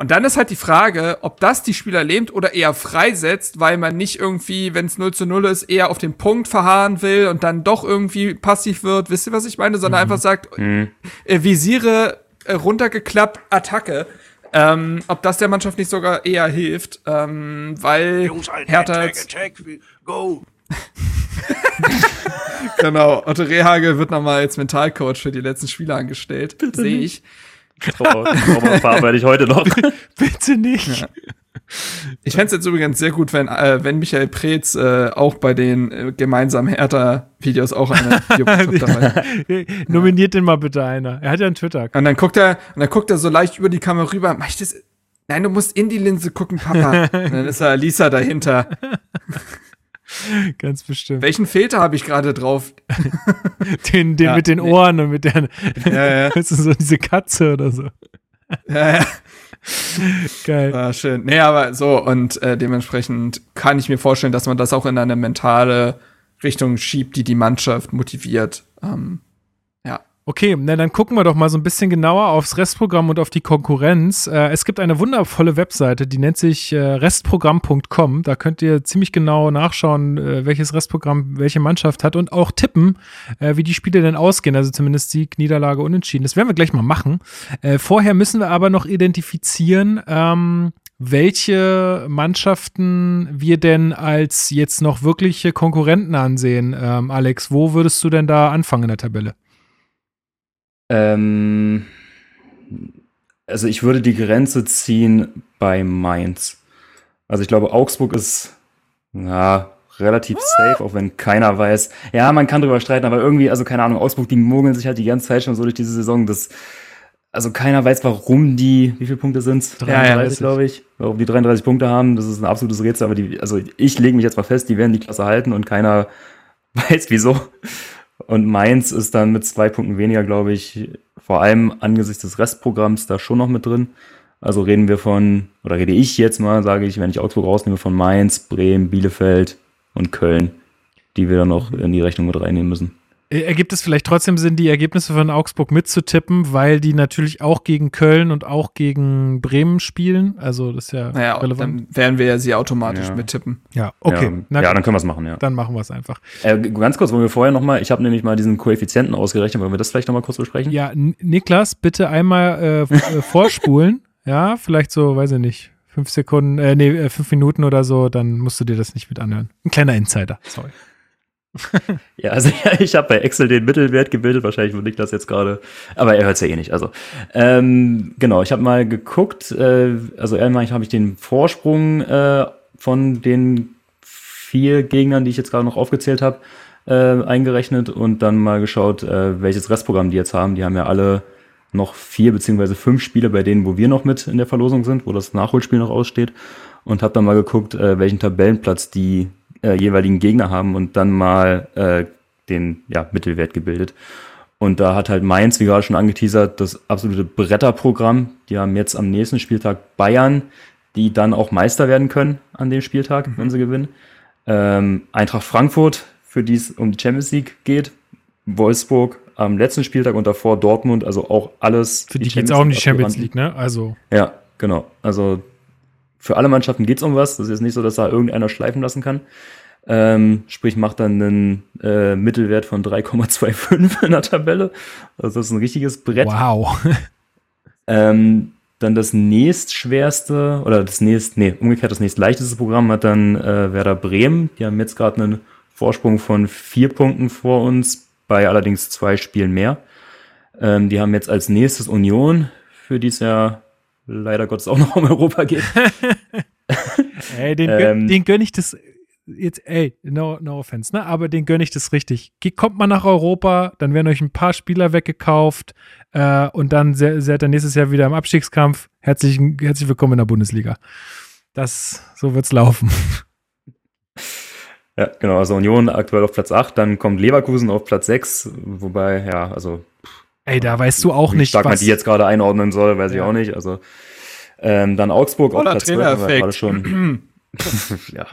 Und dann ist halt die Frage, ob das die Spieler lähmt oder eher freisetzt, weil man nicht irgendwie, wenn es 0 zu 0 ist, eher auf den Punkt verharren will und dann doch irgendwie passiv wird. Wisst ihr, was ich meine? Sondern mhm. einfach sagt, mhm. äh, visiere äh, runtergeklappt, Attacke. Ähm, ob das der Mannschaft nicht sogar eher hilft, ähm, weil Jungs, Hertha attack, attack, go. genau. Otto Rehage wird nochmal als Mentalcoach für die letzten Spiele angestellt. Sehe ich. Trauma ich heute noch. Bitte nicht. Ja. Ich fände es jetzt übrigens sehr gut, wenn, äh, wenn Michael Preetz äh, auch bei den äh, gemeinsamen Hertha-Videos auch eine dabei Nominiert den mal bitte einer. Er hat ja einen Twitter. Und dann guckt er, und dann guckt er so leicht über die Kamera rüber. Mach ich das? Nein, du musst in die Linse gucken, Papa. und dann ist da Lisa dahinter. Ganz bestimmt. Welchen Filter habe ich gerade drauf? den den ja, mit den nee. Ohren und mit der, ja, ja. so diese Katze oder so. Ja, ja. Geil. Ah, schön. Nee, aber so, und äh, dementsprechend kann ich mir vorstellen, dass man das auch in eine mentale Richtung schiebt, die die Mannschaft motiviert. Ähm, Okay, na, dann gucken wir doch mal so ein bisschen genauer aufs Restprogramm und auf die Konkurrenz. Äh, es gibt eine wundervolle Webseite, die nennt sich äh, restprogramm.com. Da könnt ihr ziemlich genau nachschauen, äh, welches Restprogramm welche Mannschaft hat und auch tippen, äh, wie die Spiele denn ausgehen. Also zumindest Sieg, Niederlage, Unentschieden. Das werden wir gleich mal machen. Äh, vorher müssen wir aber noch identifizieren, ähm, welche Mannschaften wir denn als jetzt noch wirkliche Konkurrenten ansehen. Ähm, Alex, wo würdest du denn da anfangen in der Tabelle? Ähm, Also ich würde die Grenze ziehen bei Mainz. Also ich glaube, Augsburg ist ja, relativ safe, auch wenn keiner weiß. Ja, man kann drüber streiten, aber irgendwie, also keine Ahnung, Augsburg, die mogeln sich halt die ganze Zeit schon so durch diese Saison. Das, also keiner weiß, warum die, wie viele Punkte sind's? 33, ja, glaube ich. Warum die 33 Punkte haben, das ist ein absolutes Rätsel, aber die, also ich lege mich jetzt mal fest, die werden die Klasse halten und keiner weiß wieso. Und Mainz ist dann mit zwei Punkten weniger, glaube ich, vor allem angesichts des Restprogramms da schon noch mit drin. Also reden wir von, oder rede ich jetzt mal, sage ich, wenn ich Augsburg rausnehme, von Mainz, Bremen, Bielefeld und Köln, die wir dann noch in die Rechnung mit reinnehmen müssen. Äh, ergibt es vielleicht trotzdem Sinn, die Ergebnisse von Augsburg mitzutippen, weil die natürlich auch gegen Köln und auch gegen Bremen spielen? Also das ist ja naja, relevant. Dann werden wir ja sie automatisch ja. mittippen. Ja, okay. Ja, ja dann können wir es machen, ja. Dann machen wir es einfach. Äh, ganz kurz, wollen wir vorher noch mal, ich habe nämlich mal diesen Koeffizienten ausgerechnet, wollen wir das vielleicht noch mal kurz besprechen? Ja, Niklas, bitte einmal äh, äh vorspulen. ja, vielleicht so, weiß ich nicht, fünf Sekunden, äh, nee, äh, fünf Minuten oder so, dann musst du dir das nicht mit anhören. Ein kleiner Insider, sorry. Ja, also ja, ich habe bei Excel den Mittelwert gebildet, wahrscheinlich würde ich das jetzt gerade, aber er hört es ja eh nicht. Also ähm, genau, ich habe mal geguckt, äh, also einmal habe ich den Vorsprung äh, von den vier Gegnern, die ich jetzt gerade noch aufgezählt habe, äh, eingerechnet und dann mal geschaut, äh, welches Restprogramm die jetzt haben. Die haben ja alle noch vier beziehungsweise fünf Spiele bei denen, wo wir noch mit in der Verlosung sind, wo das Nachholspiel noch aussteht und habe dann mal geguckt, äh, welchen Tabellenplatz die äh, jeweiligen Gegner haben und dann mal äh, den ja, Mittelwert gebildet. Und da hat halt Mainz, wie gerade schon angeteasert, das absolute Bretterprogramm. Die haben jetzt am nächsten Spieltag Bayern, die dann auch Meister werden können an dem Spieltag, mhm. wenn sie gewinnen. Ähm, Eintracht Frankfurt, für die es um die Champions League geht. Wolfsburg am letzten Spieltag und davor Dortmund, also auch alles. Für die, die geht es auch um die Champions League, ne? Also. Ja, genau. Also für alle Mannschaften geht es um was. Das ist jetzt nicht so, dass da irgendeiner schleifen lassen kann. Ähm, sprich, macht dann einen äh, Mittelwert von 3,25 in der Tabelle. Also das ist ein richtiges Brett. Wow. ähm, dann das nächstschwerste oder das nächst, nee, umgekehrt das nächstleichteste Programm hat dann äh, Werder Bremen. Die haben jetzt gerade einen Vorsprung von vier Punkten vor uns, bei allerdings zwei Spielen mehr. Ähm, die haben jetzt als nächstes Union, für die es ja leider Gottes auch noch um Europa geht. ey, den, ähm, den gönne ich das jetzt, ey, no, no offense, ne? Aber den gönne ich das richtig. Kommt mal nach Europa, dann werden euch ein paar Spieler weggekauft äh, und dann seid ihr nächstes Jahr wieder im Abstiegskampf. Herzlich, herzlich willkommen in der Bundesliga. Das, so wird's laufen. Ja, genau. Also Union aktuell auf Platz 8, dann kommt Leverkusen auf Platz 6, wobei, ja, also Ey, da weißt du auch nicht, stark was. man die jetzt gerade einordnen soll, weiß ja. ich auch nicht. Also ähm, dann Augsburg auf Platz 12, haben wir gerade schon. ja.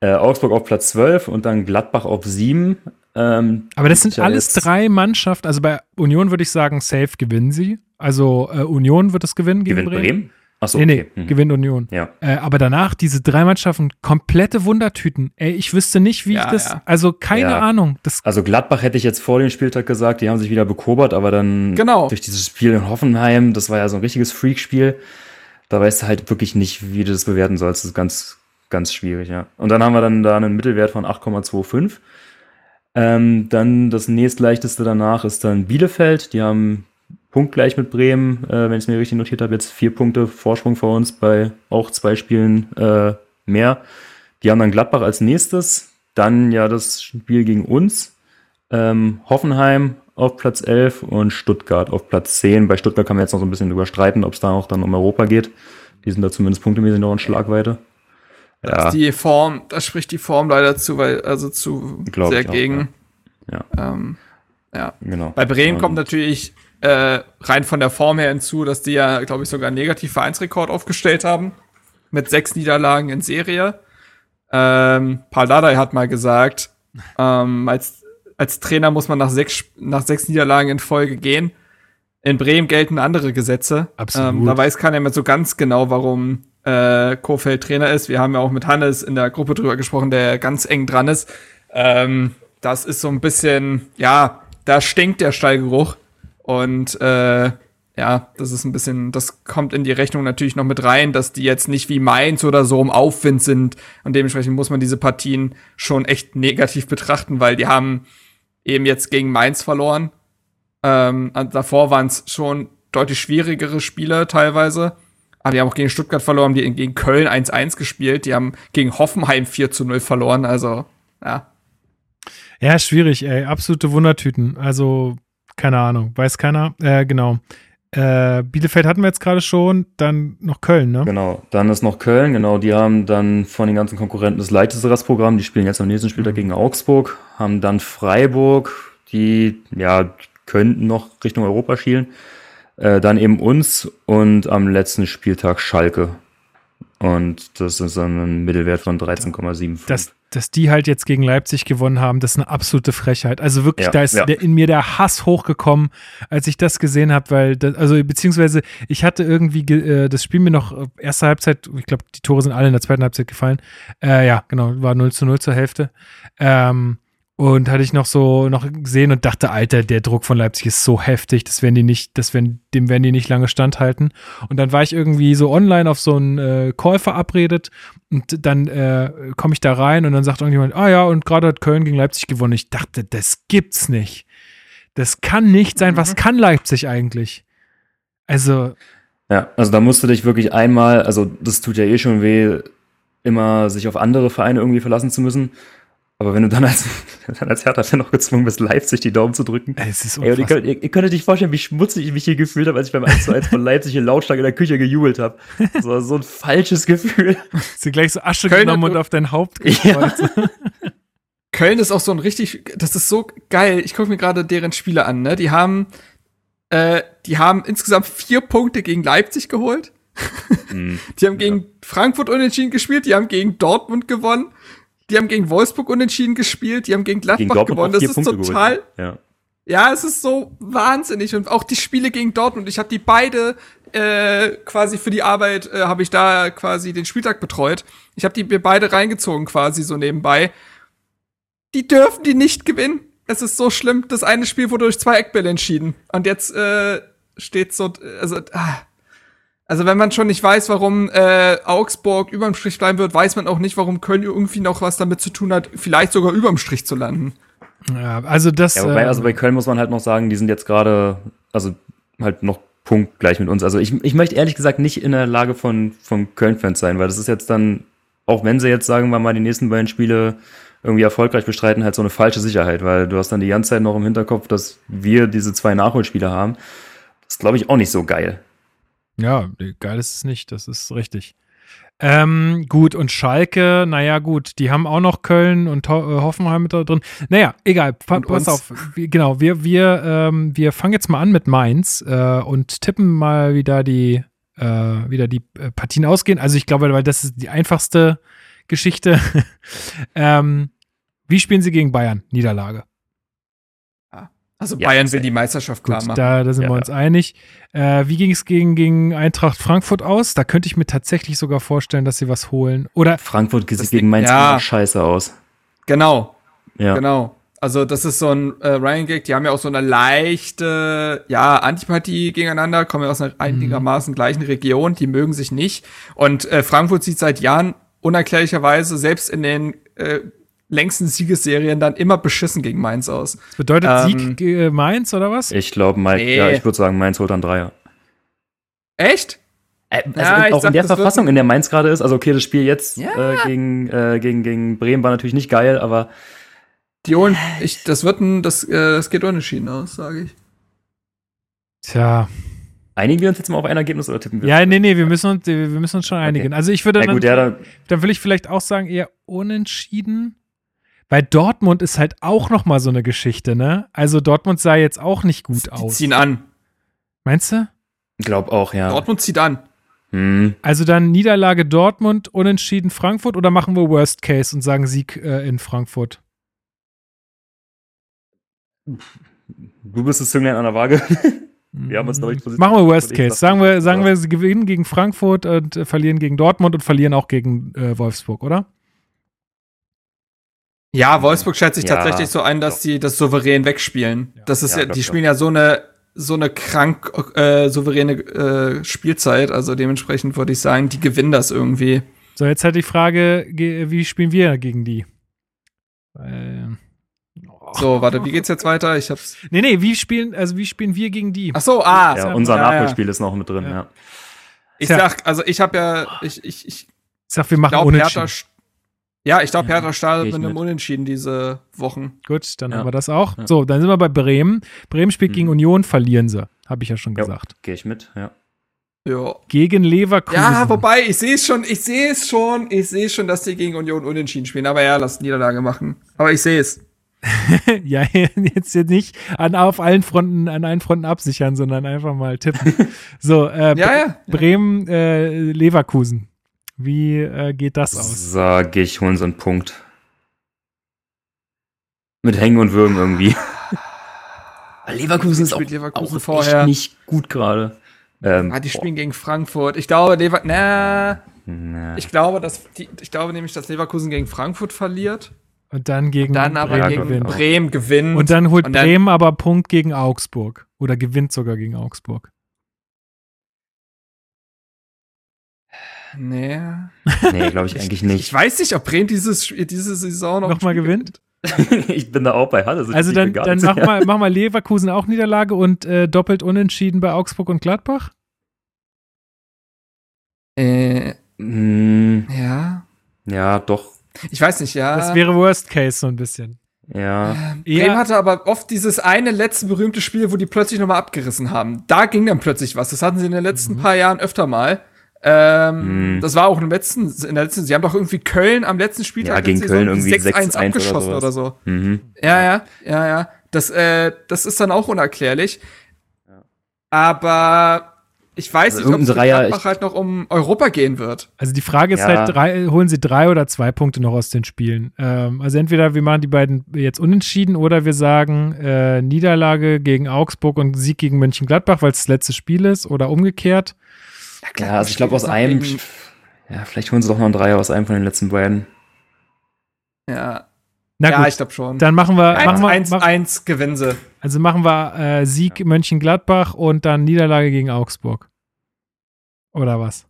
Äh, Augsburg auf Platz 12 und dann Gladbach auf 7. Ähm, Aber das sind alles drei Mannschaften. Also bei Union würde ich sagen, safe gewinnen sie. Also äh, Union wird es gewinnen gegen Bremen. Bremen? Achso, nee, nee, mhm. gewinnt Union. Ja. Äh, aber danach diese drei Mannschaften, komplette Wundertüten. Ey, ich wüsste nicht, wie ja, ich das, ja. also keine. Ahnung. Das also Gladbach hätte ich jetzt vor dem Spieltag gesagt, die haben sich wieder bekobert, aber dann genau. durch dieses Spiel in Hoffenheim, das war ja so ein richtiges Freakspiel, da weißt du halt wirklich nicht, wie du das bewerten sollst. Das ist ganz, ganz schwierig, ja. Und dann haben wir dann da einen Mittelwert von 8,25. Ähm, dann das nächstleichteste danach ist dann Bielefeld. Die haben punktgleich mit Bremen, äh, wenn ich es mir richtig notiert habe, jetzt vier Punkte Vorsprung vor uns bei auch zwei Spielen äh, mehr. Die haben dann Gladbach als nächstes, dann ja das Spiel gegen uns, ähm, Hoffenheim auf Platz 11 und Stuttgart auf Platz 10. Bei Stuttgart kann man jetzt noch so ein bisschen überstreiten, ob es da auch dann um Europa geht. Die sind da zumindest punktemäßig noch in Schlagweite. Ja. Die Form, da spricht die Form leider zu, weil, also zu Glaub sehr gegen. Auch, ja. Ja. Ähm, ja. Genau. Bei Bremen kommt natürlich äh, rein von der Form her hinzu, dass die ja, glaube ich, sogar einen Negativ-Vereinsrekord aufgestellt haben. Mit sechs Niederlagen in Serie. Ähm, Paul Dardai hat mal gesagt, ähm, als, als Trainer muss man nach sechs, nach sechs Niederlagen in Folge gehen. In Bremen gelten andere Gesetze. Absolut. Ähm, da weiß keiner mehr so ganz genau, warum äh, Kofeld Trainer ist. Wir haben ja auch mit Hannes in der Gruppe drüber gesprochen, der ganz eng dran ist. Ähm, das ist so ein bisschen, ja, da stinkt der Stallgeruch. Und äh, ja, das ist ein bisschen, das kommt in die Rechnung natürlich noch mit rein, dass die jetzt nicht wie Mainz oder so im Aufwind sind. Und dementsprechend muss man diese Partien schon echt negativ betrachten, weil die haben eben jetzt gegen Mainz verloren. Ähm, davor waren es schon deutlich schwierigere Spiele teilweise. Aber die haben auch gegen Stuttgart verloren, die gegen Köln 1-1 gespielt, die haben gegen Hoffenheim 4 zu 0 verloren, also ja. Ja, schwierig, ey. Absolute Wundertüten. Also, keine Ahnung, weiß keiner. Äh, genau. Äh, Bielefeld hatten wir jetzt gerade schon, dann noch Köln, ne? Genau, dann ist noch Köln, genau, die haben dann von den ganzen Konkurrenten das leichteste Restprogramm, die spielen jetzt am nächsten Spieltag gegen Augsburg, haben dann Freiburg, die, ja, könnten noch Richtung Europa schielen, äh, dann eben uns und am letzten Spieltag Schalke. Und das ist dann ein Mittelwert von 13,75. Dass, dass die halt jetzt gegen Leipzig gewonnen haben, das ist eine absolute Frechheit. Also wirklich, Ja, da ist ja. der, in mir der Hass hochgekommen, als ich das gesehen habe, weil, das, also beziehungsweise ich hatte irgendwie ge, äh, das Spiel mir noch äh, erste Halbzeit, ich glaube, die Tore sind alle in der zweiten Halbzeit gefallen. Äh, ja, genau, war 0 zu 0 zur Hälfte. Ähm, und hatte ich noch so noch gesehen und dachte, Alter, der Druck von Leipzig ist so heftig, das werden die nicht, das werden, dem werden die nicht lange standhalten. Und dann war ich irgendwie so online auf so einen äh, Call verabredet und dann äh, komme ich da rein und dann sagt irgendjemand, ah ja, und gerade hat Köln gegen Leipzig gewonnen. Ich dachte, das gibt's nicht. Das kann nicht sein. Was kann Leipzig eigentlich? Also, Ja, also da musst du dich wirklich einmal, also das tut ja eh schon weh, immer sich auf andere Vereine irgendwie verlassen zu müssen. Aber wenn du dann als, dann als Hertha-Fan noch gezwungen bist, Leipzig die Daumen zu drücken. es ist Ey, ihr, könnt, ihr, ihr könnt euch vorstellen, wie schmutzig ich mich hier gefühlt habe, als ich beim 1 zu 1 von Leipzig hier lautstark in der Küche gejubelt habe. Das war so ein falsches Gefühl. Sie gleich so Asche Köln genommen und auf dein Haupt Ja. gekreuzt. Köln ist auch so ein richtig, das ist so geil. Ich gucke mir gerade deren Spiele an, ne? Die haben, äh, die haben insgesamt vier Punkte gegen Leipzig geholt. Hm. Die haben gegen Frankfurt unentschieden gespielt, die haben gegen Dortmund gewonnen, die haben gegen Wolfsburg unentschieden gespielt, die haben gegen Gladbach Gegen Dortmund gewonnen. Das ist Punkte total, geholt. Ja. ja, es ist so wahnsinnig. Und auch die Spiele gegen Dortmund, ich habe die beide äh, quasi für die Arbeit, äh, habe ich da quasi den Spieltag betreut. Ich habe die mir beide reingezogen quasi so nebenbei. Die dürfen die nicht gewinnen. Es ist so schlimm. Das eine Spiel wurde durch zwei Eckbälle entschieden. Und jetzt äh, steht so, also, ah. Also wenn man schon nicht weiß, warum äh, Augsburg überm Strich bleiben wird, weiß man auch nicht, warum Köln irgendwie noch was damit zu tun hat, vielleicht sogar überm Strich zu landen. Ja, also das. Ja, wobei, also bei Köln muss man halt noch sagen, die sind jetzt gerade, also halt noch punktgleich mit uns. Also ich, ich möchte ehrlich gesagt nicht in der Lage von, von Köln-Fans sein, weil das ist jetzt dann, auch wenn sie jetzt, sagen wir mal, die nächsten beiden Spiele irgendwie erfolgreich bestreiten, halt so eine falsche Sicherheit, weil du hast dann die ganze Zeit noch im Hinterkopf, dass wir diese zwei Nachholspiele haben. Das ist, glaube ich, auch nicht so geil. Ja, nee, geil ist es nicht, das ist richtig. Ähm, gut, und Schalke, naja, gut, die haben auch noch Köln und Ho äh, Hoffenheim mit da drin. Naja, egal, pa Und pass uns. auf. Wir, genau, wir, wir, ähm, wir fangen jetzt mal an mit Mainz äh, und tippen mal wieder die, äh, wieder die äh, Partien ausgehen. Also ich glaube, weil das ist die einfachste Geschichte. ähm, wie spielen sie gegen Bayern? Niederlage. Also Ja, Bayern will die Meisterschaft klar Gut, machen. da, da sind Ja, wir uns einig. Äh, wie ging es gegen, gegen Eintracht Frankfurt aus? Da könnte ich mir tatsächlich sogar vorstellen, dass sie was holen. Oder Frankfurt sieht gegen Mainz ja. immer scheiße aus. Genau, Ja. genau. Also das ist so ein äh, Ryan Gag, die haben ja auch so eine leichte, ja, Antipathie gegeneinander, kommen ja aus einer einigermaßen gleichen Region, die mögen sich nicht. Und äh, Frankfurt sieht seit Jahren unerklärlicherweise selbst in den äh, längsten Siegesserien dann immer beschissen gegen Mainz aus. das bedeutet Ähm, Sieg äh, Mainz oder was? Ich glaube, Mainz, Nee. ja, ich würde sagen, Mainz holt dann Dreier. Echt? Äh, also Ja, auch sag, in der Verfassung, in der Mainz gerade ist, also okay, das Spiel jetzt Ja. äh, gegen, äh, gegen, gegen Bremen war natürlich nicht geil, aber Die holen, ich, das wird ein, das, äh, das geht unentschieden aus, sage ich. Tja. einigen wir uns jetzt mal auf ein Ergebnis oder tippen wir? Ja, nee, nee, wir müssen uns, wir müssen uns schon einigen. Also ich würde Na dann, gut, ja, dann, dann will ich vielleicht auch sagen, eher unentschieden. Weil Dortmund ist halt auch noch mal so eine Geschichte, ne? Also Dortmund sah jetzt auch nicht gut Die aus. ziehen an. Meinst du? glaub auch, ja. Dortmund zieht an. Hm. Also dann Niederlage Dortmund, unentschieden Frankfurt oder machen wir Worst Case und sagen Sieg äh, in Frankfurt? Du bist das Zünglein an der Waage. Wir haben uns noch nicht positioniert. Machen wir Worst Ich Case. Sagen wir, sagen ja. wir, sie gewinnen gegen Frankfurt und äh, verlieren gegen Dortmund und verlieren auch gegen äh, Wolfsburg, oder? Ja, Wolfsburg schätzt sich Ja, tatsächlich so ein, dass die das souverän wegspielen. Das ist Ja, ja, glaub die ich spielen ja so eine so eine krank äh, souveräne äh, Spielzeit. Also dementsprechend würde ich sagen, die gewinnen das irgendwie. So, jetzt halt die Frage, ge- wie spielen wir gegen die? Weil, oh, So, warte, wie geht's jetzt weiter? Ich hab's. Nee, nee, wie spielen, also wie spielen wir gegen die? Ach so, ah. Ja, unser ja, ja. Nachholspiel ist noch mit drin, Ja. ja. Ich Tja. sag, also ich habe ja, ich, ich, ich Ich sag, wir machen unentschieden. Hertha. Ja, ich glaube, Ja, Hertha startet mit einem mit. Unentschieden diese Wochen. Gut, dann Ja. haben wir das auch. Ja. So, dann sind wir bei Bremen. Bremen spielt Mhm. gegen Union, verlieren sie. Habe ich ja schon gesagt. Gehe ich mit, ja. Ja. Gegen Leverkusen. Ja, wobei, ich sehe es schon, ich sehe es schon, ich sehe schon, dass die gegen Union unentschieden spielen. Aber ja, lass Niederlage machen. Aber ich sehe es. ja, jetzt, jetzt nicht an, auf allen Fronten, an allen Fronten absichern, sondern einfach mal tippen. so, äh, Ja, ja. Bremen, äh, Leverkusen. Wie äh, geht das aus? Sag ich, holen sie einen Punkt. Mit Hängen und Würgen irgendwie. Weil Leverkusen ist auch, Spielt Leverkusen auch vorher. echt nicht gut gerade. Ähm, Ah, die spielen gegen Frankfurt. Ich glaube, Lever na, na, ich glaube, dass die, ich glaube nämlich, dass Leverkusen gegen Frankfurt verliert. Und dann gegen Dann aber Ja, gegen gewinnt. Bremen gewinnt. Und dann holt Und dann- Bremen aber Punkt gegen Augsburg. Oder gewinnt sogar gegen Augsburg. Nee. nee, glaube ich eigentlich Ich nicht. weiß nicht, ob Bremen dieses, diese Saison noch Nochmal Spiel gewinnt? ich bin da auch bei Halle. Also dann, dann mach, mal, mach mal Leverkusen auch Niederlage und äh, doppelt unentschieden bei Augsburg und Gladbach. Äh, Hm, ja. ja, doch. Ich weiß nicht, ja. Das wäre Worst Case so ein bisschen. Ja. Eher- Bremen hatte aber oft dieses eine letzte berühmte Spiel, wo die plötzlich nochmal abgerissen haben. Da ging dann plötzlich was. Das hatten sie in den letzten paar Jahren öfter mal. Ähm, Mhm. Das war auch im letzten, in der letzten, sie haben doch irgendwie Köln am letzten Spieltag Ja, gegen Köln irgendwie 6-1 6-1 oder abgeschossen sowas. oder so. Mhm. Ja, ja, ja, ja. Das, äh, das ist dann auch unerklärlich. Aber ich weiß Also nicht, ob es Gladbach halt noch um Europa gehen wird. Also die Frage ist Ja. halt, drei, holen sie drei oder zwei Punkte noch aus den Spielen? Ähm, also entweder wir machen die beiden jetzt unentschieden oder wir sagen äh, Niederlage gegen Augsburg und Sieg gegen Mönchengladbach, weil es das letzte Spiel ist oder umgekehrt. Ja, also ich glaube aus einem, gegen- ja, vielleicht holen sie doch noch einen Dreier aus einem von den letzten beiden. Ja, Na ja gut, ich glaube schon. dann machen wir, machen wir 1, mach, 1 gewinnen sie. also machen wir äh, Sieg Mönchengladbach und dann Niederlage gegen Augsburg. Oder was?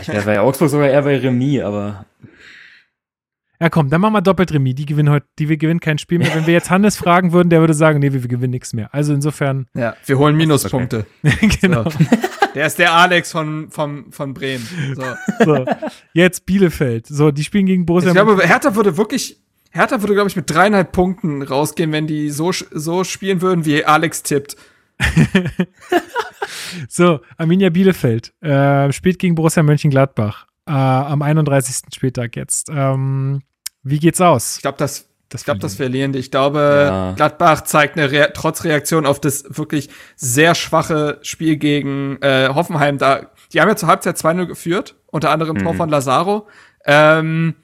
Ich wäre bei Augsburg sogar eher bei Remis, aber Ja, komm, dann machen wir doppelt Remis. Die gewinnen heute, die wir gewinnen kein Spiel mehr. Wenn wir jetzt Hannes fragen würden, der würde sagen, nee, wir, wir gewinnen nichts mehr. Also insofern, Ja, wir holen Minuspunkte. genau. So. Der ist der Alex von, von, von Bremen. So. So, jetzt Bielefeld. So, die spielen gegen Borussia. Ich glaube, Hertha würde wirklich, Hertha würde, glaube ich, mit dreieinhalb Punkten rausgehen, wenn die so, so spielen würden, wie Alex tippt. so, Arminia Bielefeld äh, spielt gegen Borussia Mönchengladbach äh, am 31. Spieltag jetzt. Ähm, wie geht's aus? Ich glaube, das, Das ich glaube, das Verlieren. verlieren die. Ich glaube, Ja. Gladbach zeigt eine Rea trotz Reaktion auf das wirklich sehr schwache Spiel gegen äh, Hoffenheim. Da, die haben ja zur Halbzeit 2-0 geführt, unter anderem Tor Mhm. von Lazaro. Ähm,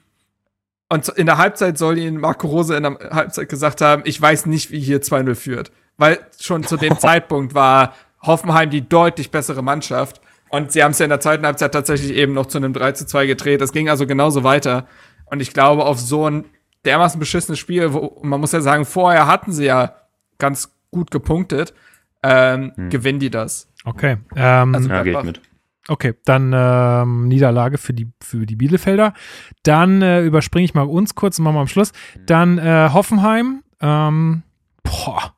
und in der Halbzeit soll ihnen Marco Rose in der Halbzeit gesagt haben, ich weiß nicht, wie hier 2-0 führt. Weil schon zu dem Zeitpunkt war Hoffenheim die deutlich bessere Mannschaft. Und sie haben es ja in der zweiten Halbzeit tatsächlich eben noch zu einem 3 zu 2 gedreht. Das ging also genauso weiter. Und ich glaube, auf so ein dermaßen beschissenes Spiel, wo man muss ja sagen, vorher hatten sie ja ganz gut gepunktet, ähm, gewinnen die das. Okay. Ähm, Also- ja, Gladbach. mit. okay, dann ähm, Niederlage für die, für die Bielefelder. Dann äh, überspringe ich mal uns kurz und machen wir am Schluss. Dann äh, Hoffenheim. Ähm, boah,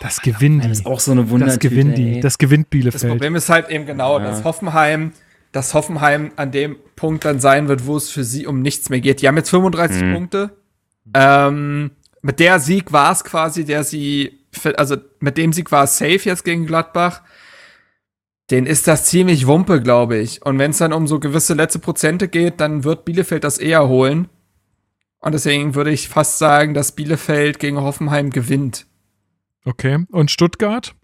das gewinnen Das ist die. auch so eine Wunder. Das gewinnen die. Das gewinnt Das Bielefeld. Problem ist halt eben genau, Ja. dass Hoffenheim, dass Hoffenheim an dem Punkt dann sein wird, wo es für sie um nichts mehr geht. Die haben jetzt 35 Mhm. Punkte. Ähm, mit der Sieg war es quasi, der sie, also mit dem Sieg war es safe jetzt gegen Gladbach. Den ist das ziemlich Wumpe, glaube ich. Und wenn es dann um so gewisse letzte Prozente geht, dann wird Bielefeld das eher holen. Und deswegen würde ich fast sagen, dass Bielefeld gegen Hoffenheim gewinnt. Okay. Und Stuttgart?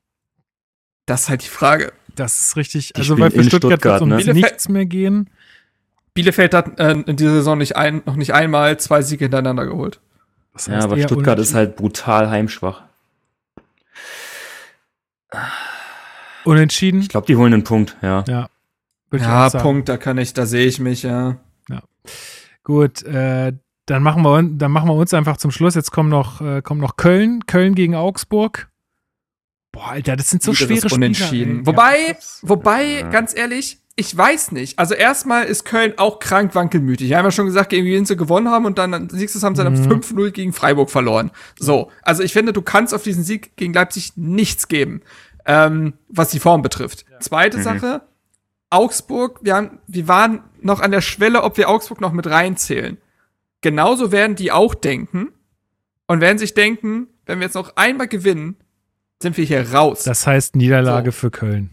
Das ist halt die Frage. Das ist richtig. Die also, weil für in Stuttgart, wird Stuttgart, um ne? Bielefeld- nichts mehr gehen. Bielefeld hat äh, in dieser Saison nicht ein, noch nicht einmal zwei Siege hintereinander geholt. Das Ja, heißt aber eher Stuttgart ist halt brutal heimschwach. Unentschieden. Ich glaube, die holen einen Punkt, ja. Ja. Ja. Punkt, da kann ich, da sehe ich mich, ja. Gut, äh, dann machen wir dann machen wir uns einfach zum Schluss. Jetzt kommen noch äh, kommt noch Köln, Köln gegen Augsburg. Boah, Alter, das sind so schwere Spiele. Unentschieden. Wobei, Ja. wobei, Ja. ganz ehrlich, ich weiß nicht. Also erstmal ist Köln auch krank wankelmütig. Wir haben ja schon gesagt, gegen wen sie gewonnen haben und dann du, haben sie dann Mhm. 5-0 gegen Freiburg verloren. So, also ich finde, du kannst auf diesen Sieg gegen Leipzig nichts geben, ähm, was die Form betrifft. Zweite Sache, Augsburg, wir, haben, wir waren noch an der Schwelle, ob wir Augsburg noch mit reinzählen. Genauso werden die auch denken und werden sich denken, wenn wir jetzt noch einmal gewinnen, sind wir hier raus. Das heißt Niederlage So. für Köln.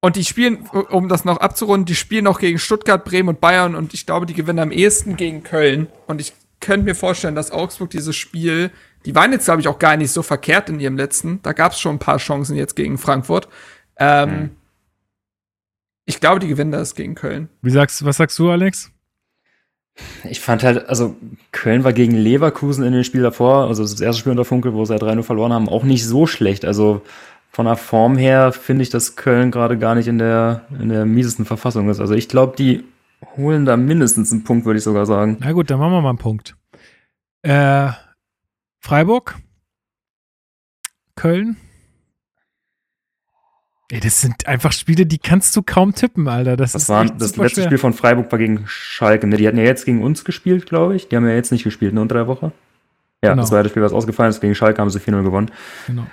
Und die spielen, um das noch abzurunden, die spielen noch gegen Stuttgart, Bremen und Bayern und ich glaube, die gewinnen am ehesten gegen Köln. Und ich könnte mir vorstellen, dass Augsburg dieses Spiel, die waren jetzt, glaube ich, auch gar nicht so verkehrt in ihrem letzten. Da gab es schon ein paar Chancen jetzt gegen Frankfurt. Ähm, Ich glaube, die gewinnen das gegen Köln. Wie sagst, was sagst du, Alex? Ich fand halt, also Köln war gegen Leverkusen in dem Spiel davor, also das erste Spiel unter Funkel, wo sie ja 3-0 verloren haben, auch nicht so schlecht. Also von der Form her finde ich, dass Köln gerade gar nicht in der, in der miesesten Verfassung ist. Also ich glaube, die holen da mindestens einen Punkt, würde ich sogar sagen. Na gut, dann machen wir mal einen Punkt. Äh, Freiburg? Köln? Ey, das sind einfach Spiele, die kannst du kaum tippen, Alter. Das, Das ist war echt das super letzte schwer. Spiel von Freiburg war gegen Schalke. Ne? Die hatten ja jetzt gegen uns gespielt, glaube ich. Die haben ja jetzt nicht gespielt, ne, unter der Woche. Ja, Genau. das das Spiel, was ausgefallen ist. Gegen Schalke haben sie 4-0 gewonnen. Genau.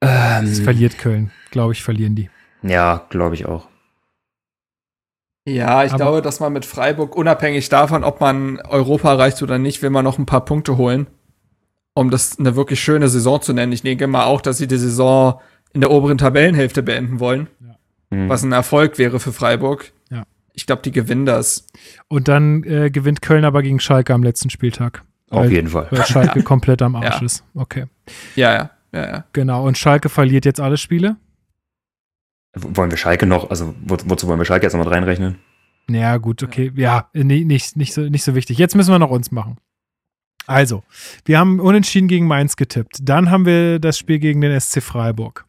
Das Ähm, verliert Köln. Glaube ich, verlieren die. ja, glaube ich auch. Ja, ich Aber- glaube, dass man mit Freiburg, unabhängig davon, ob man Europa erreicht oder nicht, will man noch ein paar Punkte holen, um das eine wirklich schöne Saison zu nennen. Ich denke mal auch, dass sie die Saison in der oberen Tabellenhälfte beenden wollen, Hm. was ein Erfolg wäre für Freiburg. Ja. Ich glaube, die gewinnen das. Und dann äh, gewinnt Köln aber gegen Schalke am letzten Spieltag. Auf Weil- jeden Fall. Weil Schalke komplett am Arsch Ja. ist. Okay. Ja, ja, ja, ja. Genau. Und Schalke verliert jetzt alle Spiele? Wollen wir Schalke noch, also wo, wozu wollen wir Schalke jetzt noch mit reinrechnen? Naja, gut, okay. Ja, nee, nicht, nicht, so, nicht so wichtig. Jetzt müssen wir noch uns machen. Also, wir haben unentschieden gegen Mainz getippt. Dann haben wir das Spiel gegen den SC Freiburg.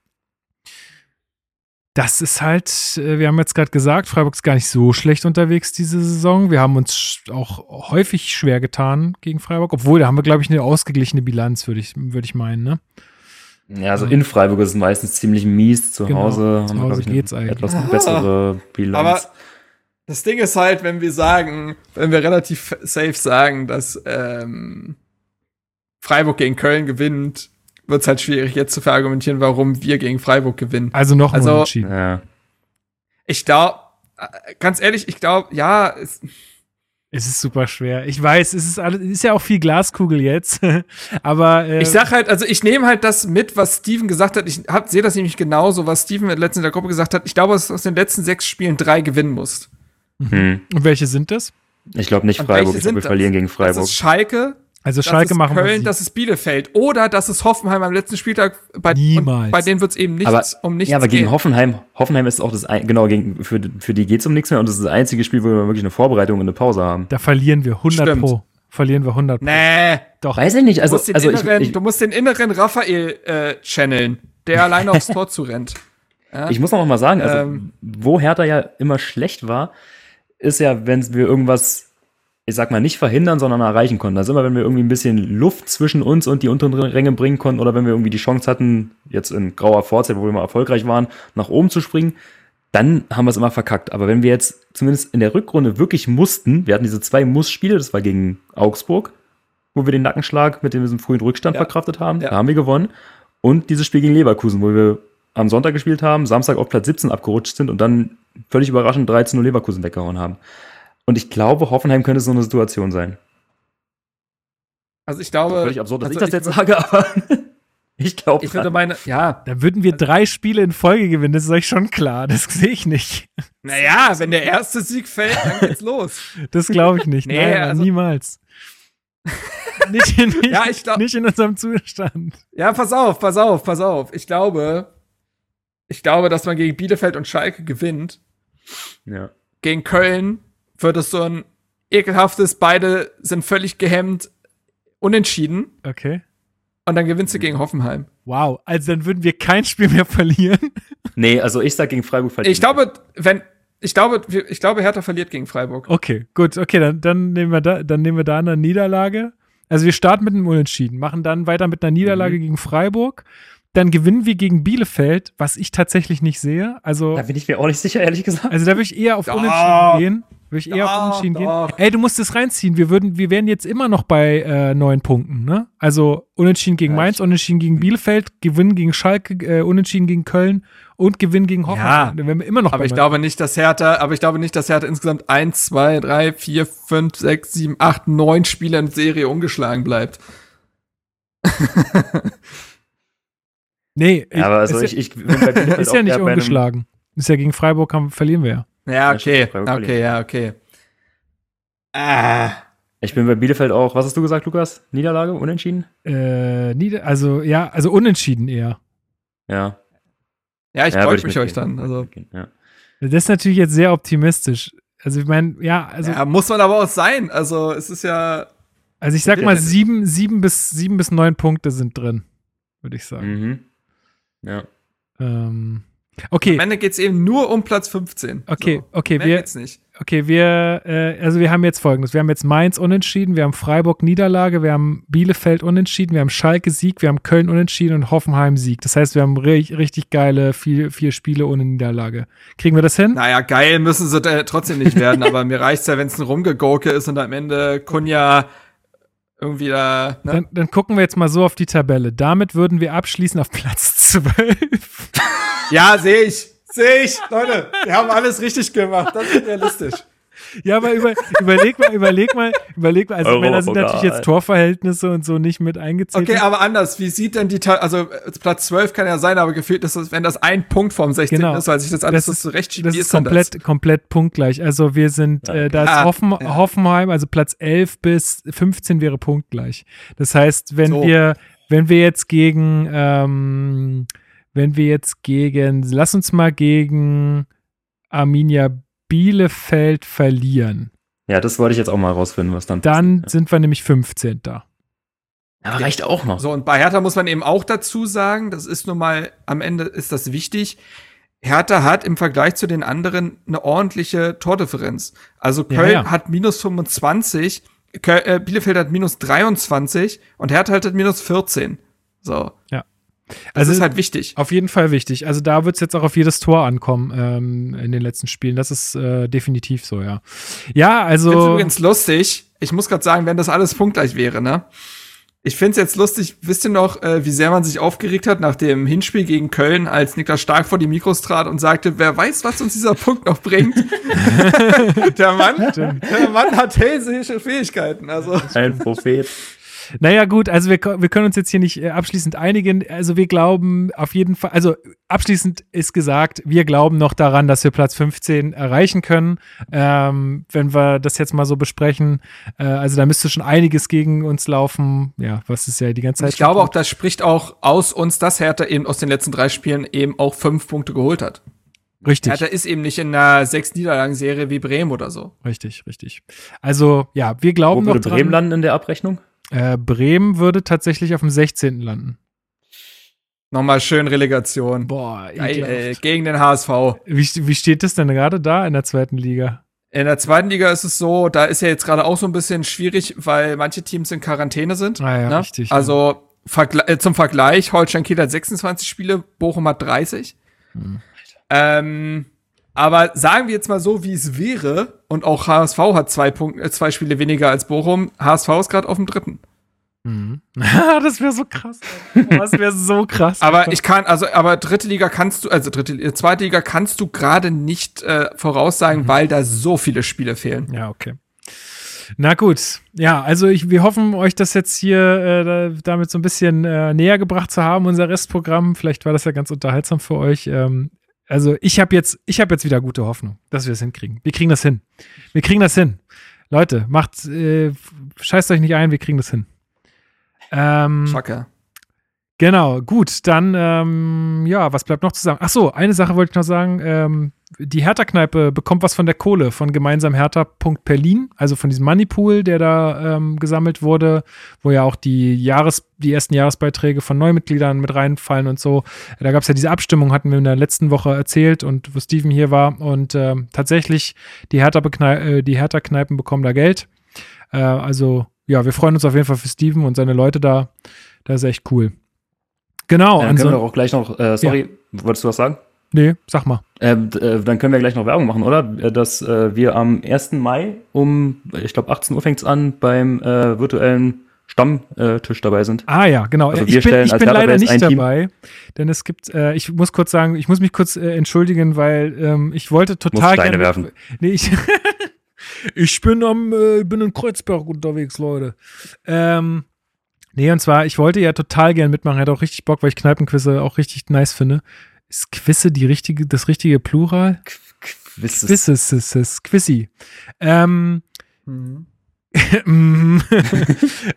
Das ist halt, äh, wir haben jetzt gerade gesagt, Freiburg ist gar nicht so schlecht unterwegs diese Saison. Wir haben uns auch häufig schwer getan gegen Freiburg, obwohl da haben wir, glaube ich, eine ausgeglichene Bilanz, würde ich, würde ich meinen, ne? Ja, also in Freiburg ist es meistens ziemlich mies. Zu Genau, Hause zu haben wir, Hause glaube ich, geht's eine eigentlich. etwas bessere Bilanz. Aber das Ding ist halt, wenn wir sagen, wenn wir relativ safe sagen, dass ähm, Freiburg gegen Köln gewinnt, wird es halt schwierig jetzt zu verargumentieren, warum wir gegen Freiburg gewinnen. Also noch ein Also- Unentschieden. ja. Ich glaube, ganz ehrlich, ich glaube, ja, es, Es ist super schwer. Ich weiß, es ist alles, es ist ja auch viel Glaskugel jetzt. Aber äh, ich sag halt, also ich nehme halt das mit, was Steven gesagt hat. Ich sehe das nämlich genauso, was Steven letztens in der Gruppe gesagt hat. Ich glaube, dass du aus den letzten sechs Spielen drei gewinnen musst. Hm. und welche sind das? Ich glaube nicht Freiburg. Ich glaube, wir sind verlieren das? gegen Das Freiburg. ist Schalke, Also das Schalke machen wir Köln, sie. das ist Bielefeld. Oder das ist Hoffenheim am letzten Spieltag. Bei, Niemals. Bei denen wird es eben nichts aber, um nichts ja, aber gegen gehen. Hoffenheim, Hoffenheim ist auch das, ein, genau, gegen, für, für die geht es um nichts mehr und das ist das einzige Spiel, wo wir wirklich eine Vorbereitung und eine Pause haben. Da verlieren wir 100 Stimmt. pro. Verlieren wir 100 pro. Nee. Doch. Weiß ich nicht, Du, also, musst den also ich, inneren, ich, du musst den inneren Raphael äh, channeln, der alleine aufs Tor zurennt. Ja? Ich muss noch mal sagen, also Ähm. wo Hertha ja immer schlecht war, ist ja, wenn wir irgendwas, ich sag mal, nicht verhindern, sondern erreichen konnten. Also immer, wenn wir irgendwie ein bisschen Luft zwischen uns und die unteren Ränge bringen konnten oder wenn wir irgendwie die Chance hatten, jetzt in grauer Vorzeit, wo wir mal erfolgreich waren, nach oben zu springen, dann haben wir es immer verkackt. Aber wenn wir jetzt zumindest in der Rückrunde wirklich mussten, wir hatten diese zwei Muss-Spiele, das war gegen Augsburg, wo wir den Nackenschlag mit diesem frühen Rückstand Ja. verkraftet haben, Ja. da haben wir gewonnen. Und dieses Spiel gegen Leverkusen, wo wir am Sonntag gespielt haben, Samstag auf Platz 17 abgerutscht sind und dann völlig überraschend 13 0 Leverkusen weggehauen haben. Und ich glaube, Hoffenheim könnte so eine Situation sein. Also ich glaube. Völlig absurd, dass also ich das jetzt würd- sage, aber ich glaube. Ich würde meine, ja, Da würden wir drei Spiele in Folge gewinnen, das ist euch schon klar. Das sehe ich nicht. naja, wenn der erste Sieg fällt, dann geht's los. Das glaube ich nicht. Nee, Nein, nein, also- niemals. nicht, in, nicht, Ja, ich glaub- nicht in unserem Zustand. Ja, pass auf, pass auf, pass auf. Ich glaube, ich glaube, dass man gegen Bielefeld und Schalke gewinnt. ja. Gegen Köln wird es so ein ekelhaftes, beide sind völlig gehemmt, unentschieden. Okay. Und dann gewinnst du gegen Hoffenheim. Wow. Also dann würden wir kein Spiel mehr verlieren. Nee, also ich sag gegen Freiburg verlieren. Ich glaube, wenn, ich glaube, ich glaube, Hertha verliert gegen Freiburg. Okay, gut. Okay, dann, dann, nehmen wir da, dann nehmen wir da eine Niederlage. Also wir starten mit einem Unentschieden, machen dann weiter mit einer Niederlage Mhm. gegen Freiburg. Dann gewinnen wir gegen Bielefeld, was ich tatsächlich nicht sehe. Also, Da bin ich mir auch nicht sicher, ehrlich gesagt. also da würde ich eher auf. Unentschieden gehen. Würde ich eher auf Doch, Unentschieden doch. gehen. Ey, du musst es reinziehen. Wir würden, wir wären jetzt immer noch bei äh, neun Punkten, ne? Also Unentschieden gegen Ja, Mainz, ich- Unentschieden gegen Bielefeld, Gewinn gegen Schalke, äh, Unentschieden gegen Köln und Gewinn gegen Hoffenheim. Dann wären wir immer noch Aber bei ich glaube nicht, dass Hertha, aber ich glaube nicht, dass Hertha insgesamt eins, zwei, drei, vier, fünf, sechs, sieben, acht, neun Spiele in Serie ungeschlagen bleibt. Nee, Ja, aber also ist, ich, ich bin bei ist ja nicht ungeschlagen. Ist ja gegen Freiburg, haben, verlieren wir ja. Ja, okay. Okay, ja, okay. Ah. Ich bin bei Bielefeld auch, was hast du gesagt, Lukas? Niederlage, unentschieden? Äh, nieder, also ja, also unentschieden eher. Ja. Ja, ich ja, würd mich euch mitgehen. dann. Also, Ja. Das ist natürlich jetzt sehr optimistisch. Also ich meine, ja, also, ja, muss man aber auch sein. Also, es ist ja. also ich sag mal, sieben, sieben bis sieben bis neun Punkte sind drin, würde ich sagen. Mhm. Ja. Ähm, Am okay, Ende geht's eben nur um Platz 15. okay, So. okay, Mehr wir, geht's nicht. okay, wir, äh, also wir haben jetzt folgendes: Wir haben jetzt Mainz unentschieden, wir haben Freiburg Niederlage, wir haben Bielefeld unentschieden, wir haben Schalke Sieg, wir haben Köln unentschieden und Hoffenheim Sieg. Das heißt, wir haben ri richtig geile vier, vier Spiele ohne Niederlage. Kriegen wir das hin? Naja, geil müssen sie äh, trotzdem nicht werden, aber mir reicht's ja, wenn es ein Rumgegurke ist und am Ende Kunja irgendwie da. Ne? Dann, dann gucken wir jetzt mal so auf die Tabelle. Damit würden wir abschließen auf Platz 12. Ja, sehe ich. Sehe ich. Leute, wir haben alles richtig gemacht. Das ist realistisch. Ja, aber über, überleg mal, überleg mal, überleg mal. Also, ich meine, da sind Europapokal. natürlich jetzt Torverhältnisse und so nicht mit eingezählt. Okay, aber anders. Wie sieht denn die, also Platz 12 kann ja sein, aber gefühlt ist das, wenn das ein Punkt vom 16. Genau. ist, weil sich das alles Das so ist- zurechtschiebt, das wie ist komplett, komplett punktgleich. Also wir sind, äh, da ist Ah, Hoffen, ja. Hoffenheim, also Platz 11 bis 15 wäre punktgleich. Das heißt, wenn So. wir, wenn wir jetzt gegen, ähm, wenn wir jetzt gegen, lass uns mal gegen Arminia Bielefeld verlieren, ja, das wollte ich jetzt auch mal rausfinden, was dann dann passiert. sind wir nämlich 15. da. Ja, aber reicht auch noch. So, und bei Hertha muss man eben auch dazu sagen, das ist nun mal, am Ende ist das wichtig. Hertha hat im Vergleich zu den anderen eine ordentliche Tordifferenz. Also Ja, Köln ja. hat minus 25, Köl äh, Bielefeld hat minus 23 und Hertha hat minus 14. So. Ja. Das Also ist halt wichtig. Auf jeden Fall wichtig. Also da wird es jetzt auch auf jedes Tor ankommen ähm, in den letzten Spielen. Das ist äh, definitiv so, ja. Ja, Ich also. find's übrigens lustig. Ich muss gerade sagen, wenn das alles punktgleich wäre, ne? Ich find's jetzt lustig, wisst ihr noch, äh, wie sehr man sich aufgeregt hat nach dem Hinspiel gegen Köln, als Niklas Stark vor die Mikros trat und sagte, wer weiß, was uns dieser Punkt noch bringt. der Mann, der Mann hat hellsehische Fähigkeiten. Also Ein Prophet. Naja, gut, also wir, wir können uns jetzt hier nicht äh, abschließend einigen. Also wir glauben auf jeden Fall, also abschließend ist gesagt, wir glauben noch daran, dass wir Platz 15 erreichen können. Ähm, wenn wir das jetzt mal so besprechen, äh, also da müsste schon einiges gegen uns laufen. Ja, was ist ja die ganze Zeit. ich glaube auch, das spricht auch aus uns, dass Hertha eben aus den letzten drei Spielen eben auch fünf Punkte geholt hat. richtig. Hertha ist eben nicht in einer sechs Niederlagen-Serie wie Bremen oder so. Richtig, richtig. Also, ja, wir Wo glauben noch würde dran. Bremen landen in der Abrechnung? Äh, Bremen würde tatsächlich auf dem 16. landen. Nochmal schön Relegation. Boah, äh, gegen den HSV. wie, wie steht das denn gerade da in der zweiten Liga? In der zweiten Liga ist es so, da ist ja jetzt gerade auch so ein bisschen schwierig, weil manche Teams in Quarantäne sind. Ah ja, ne? richtig, Also Vergle äh, zum Vergleich, Holstein Kiel hat 26 Spiele, Bochum hat 30. Hm. Ähm, aber sagen wir jetzt mal so, wie es wäre, und auch HSV hat zwei, Punkte, äh, zwei Spiele weniger als Bochum, HSV ist gerade auf dem dritten. Mhm. das wäre so krass. Alter. Das wäre so krass. Aber ich kann, also, aber dritte Liga kannst du, also dritte, äh, zweite Liga kannst du gerade nicht äh, voraussagen, Mhm. weil da so viele Spiele fehlen. Ja, okay. Na gut, ja, also ich, wir hoffen, euch das jetzt hier äh, da, damit so ein bisschen äh, näher gebracht zu haben, unser Restprogramm. Vielleicht war das ja ganz unterhaltsam für euch. Ähm, also ich habe jetzt, ich habe jetzt wieder gute Hoffnung, dass wir es hinkriegen. Wir kriegen das hin. Wir kriegen das hin. Leute, macht, äh, scheißt euch nicht ein, wir kriegen das hin. Ähm, Schocker. Genau, gut, dann, ähm, ja, was bleibt noch zu sagen? Ach so, eine Sache wollte ich noch sagen. Ähm, die Hertha-Kneipe bekommt was von der Kohle von gemeinsam Hertha.Berlin, also von diesem Moneypool, der da ähm, gesammelt wurde, wo ja auch die Jahres-, die ersten Jahresbeiträge von Neumitgliedern mit reinfallen und so. Da gab es ja diese Abstimmung, hatten wir in der letzten Woche erzählt und wo Steven hier war. Und ähm, tatsächlich, die Hertha-Kneipen äh, die Hertha bekommen da Geld. Äh, also, ja, wir freuen uns auf jeden Fall für Steven und seine Leute da. Das ist echt cool. Genau. Dann können wir auch gleich noch, äh, sorry, wolltest du was sagen? Nee, sag mal. Äh, äh, dann können wir gleich noch Werbung machen, oder? Äh, dass äh, wir am 1. Mai um, ich glaube, 18 Uhr fängt's an, beim äh, virtuellen Stammtisch dabei sind. Ah ja, genau. Also ich wir bin, stellen ich bin leider nicht ein Team. dabei, denn es gibt, äh, ich muss kurz sagen, ich muss mich kurz äh, entschuldigen, weil ähm, ich wollte total Steine gerne- werfen. Nee, ich, ich bin am, äh, bin in Kreuzberg unterwegs, Leute. Ähm, nee, und zwar, ich wollte ja total gern mitmachen, hatte auch richtig Bock, weil ich Kneipenquizze auch richtig nice finde. Ist Quizze die richtige, das richtige Plural? Ist- Quizzes, ist es, Quizzy. Ähm, Mhm.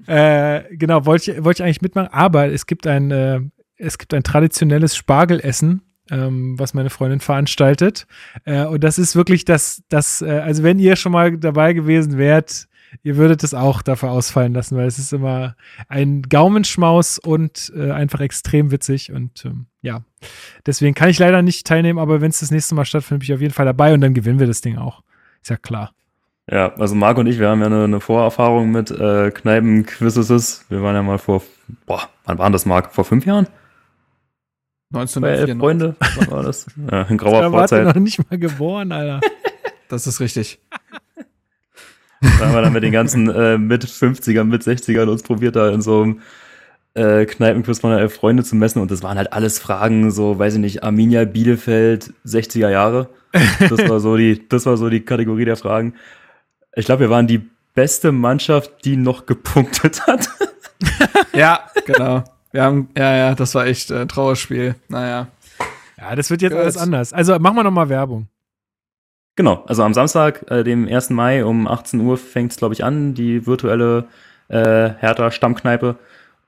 Äh, genau, wollte ich, wollte ich eigentlich mitmachen, aber es gibt ein, äh, es gibt ein traditionelles Spargelessen, ähm, was meine Freundin veranstaltet. Äh, und das ist wirklich das, das, äh, also wenn ihr schon mal dabei gewesen wärt, ihr würdet es auch dafür ausfallen lassen, weil es ist immer ein Gaumenschmaus und äh, einfach extrem witzig. Und ähm, deswegen kann ich leider nicht teilnehmen, aber wenn es das nächste Mal stattfindet, bin ich auf jeden Fall dabei und dann gewinnen wir das Ding auch. Ist ja klar. Ja, also Marc und ich, wir haben ja eine, eine Vorerfahrung mit äh, Kneipenquizzes. Wir waren ja mal vor, boah, wann waren das, Marc? Vor fünf Jahren? Bei elf 1994. Freunde? Wann war das? Ja, in grauer Da Vorzeit. noch nicht mal geboren, Alter. Das ist richtig. Da haben wir dann mit den ganzen äh, mit 50ern, mit 60ern uns probiert, da in so einem äh, Kneipenquiz von elf Freunde zu messen. Und das waren halt alles Fragen, so, weiß ich nicht, Arminia Bielefeld, 60er Jahre. Das war so die, das war so die Kategorie der Fragen. Ich glaube, wir waren die beste Mannschaft, die noch gepunktet hat. Ja, genau. Wir haben, ja, ja, das war echt äh, Trauerspiel. Naja. Ja, das wird jetzt Gut. alles anders. Also machen wir nochmal Werbung. Genau, also am Samstag, äh, dem 1. Mai um 18 Uhr fängt es, glaube ich, an, die virtuelle äh, Hertha-Stammkneipe.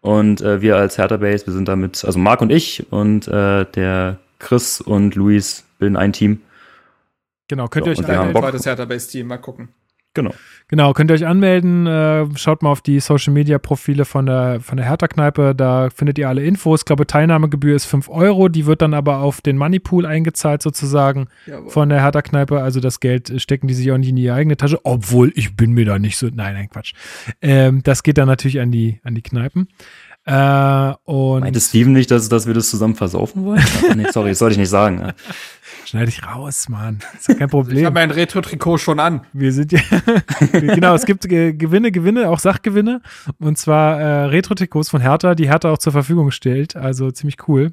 Und äh, wir als Hertha Base, wir sind damit, also Marc und ich und äh, der Chris und Luis bilden ein Team. Genau, könnt ihr euch und wir haben anmelden. Bock. Zweites Hertha-Base-Team, mal gucken. Genau. Genau, könnt ihr euch anmelden. Äh, schaut mal auf die Social Media Profile von der, von der Hertha-Kneipe. Da findet ihr alle Infos. Ich glaube, Teilnahmegebühr ist 5 Euro. Die wird dann aber auf den Moneypool eingezahlt, sozusagen, Jawohl. von der Hertha-Kneipe. Also das Geld stecken die sich auch nicht in die eigene Tasche. Obwohl, ich bin mir da nicht so. Nein, nein, Quatsch. Ähm, das geht dann natürlich an die, an die Kneipen. Äh, und Meinte Steven nicht, dass, dass wir das zusammen versaufen wollen? Nee, sorry, das sollte ich nicht sagen. Schneide ich raus, Mann. Ist ja kein Ich Problem. habe mein Retro-Trikot schon an. Wir sind ja, genau, es gibt äh, Gewinne, Gewinne, auch Sachgewinne. Und zwar äh, Retro-Trikots von Hertha, die Hertha auch zur Verfügung stellt. Also ziemlich cool.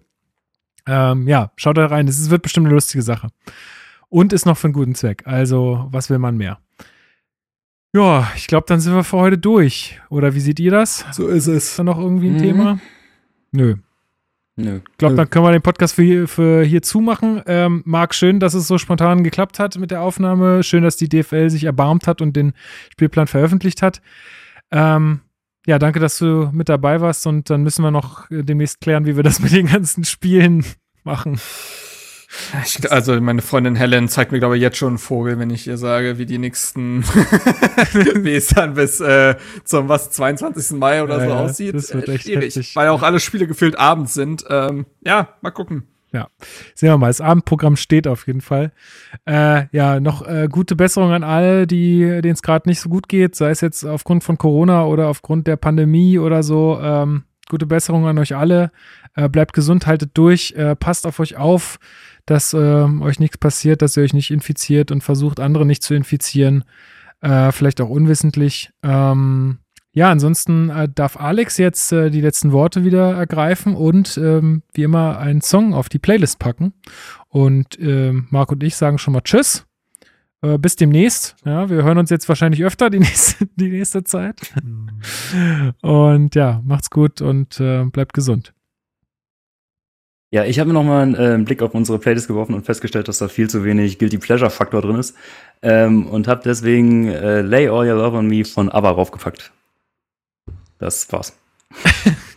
Ähm, ja, schaut da rein. Es ist- wird bestimmt eine lustige Sache. Und ist noch für einen guten Zweck. Also, was will man mehr? Ja, ich glaube, dann sind wir für heute durch. Oder wie seht ihr das? So ist es. Ist da noch irgendwie ein Mhm. Thema? Nö. Nö. Ich glaube, dann können wir den Podcast für hier, für hier zumachen. Ähm, Marc, schön, dass es so spontan geklappt hat mit der Aufnahme. Schön, dass die DFL sich erbarmt hat und den Spielplan veröffentlicht hat. Ähm, ja, danke, dass du mit dabei warst und dann müssen wir noch demnächst klären, wie wir das mit den ganzen Spielen machen. Ich, also meine Freundin Helen zeigt mir, glaube ich, jetzt schon einen Vogel, wenn ich ihr sage, wie die nächsten, dann bis äh, zum was, 22. Mai oder Ja, so ja, aussieht. das wird Äh, echt schwierig, heftig. weil auch alle Spiele gefühlt abends sind. Ähm, ja, mal gucken. Sehen wir mal, das Abendprogramm steht auf jeden Fall. Äh, ja, noch äh, gute Besserung an alle, die denen es gerade nicht so gut geht, sei es jetzt aufgrund von Corona oder aufgrund der Pandemie oder so. Ähm, gute Besserung an euch alle. Äh, bleibt gesund, haltet durch, äh, passt auf euch auf, dass ähm, euch nichts passiert, dass ihr euch nicht infiziert und versucht, andere nicht zu infizieren. Äh, vielleicht auch unwissentlich. Ähm, ja, ansonsten äh, darf Alex jetzt äh, die letzten Worte wieder ergreifen und ähm, wie immer einen Song auf die Playlist packen. Und ähm, Marc und ich sagen schon mal Tschüss. Äh, bis demnächst. Ja, wir hören uns jetzt wahrscheinlich öfter die nächste, die nächste Zeit. und ja, macht's gut und äh, bleibt gesund. Ja, ich habe mir nochmal einen, äh, einen Blick auf unsere Playlist geworfen und festgestellt, dass da viel zu wenig Guilty Pleasure Faktor drin ist. Ähm, und habe deswegen äh, Lay All Your Love on Me von ABBA raufgepackt. Das war's.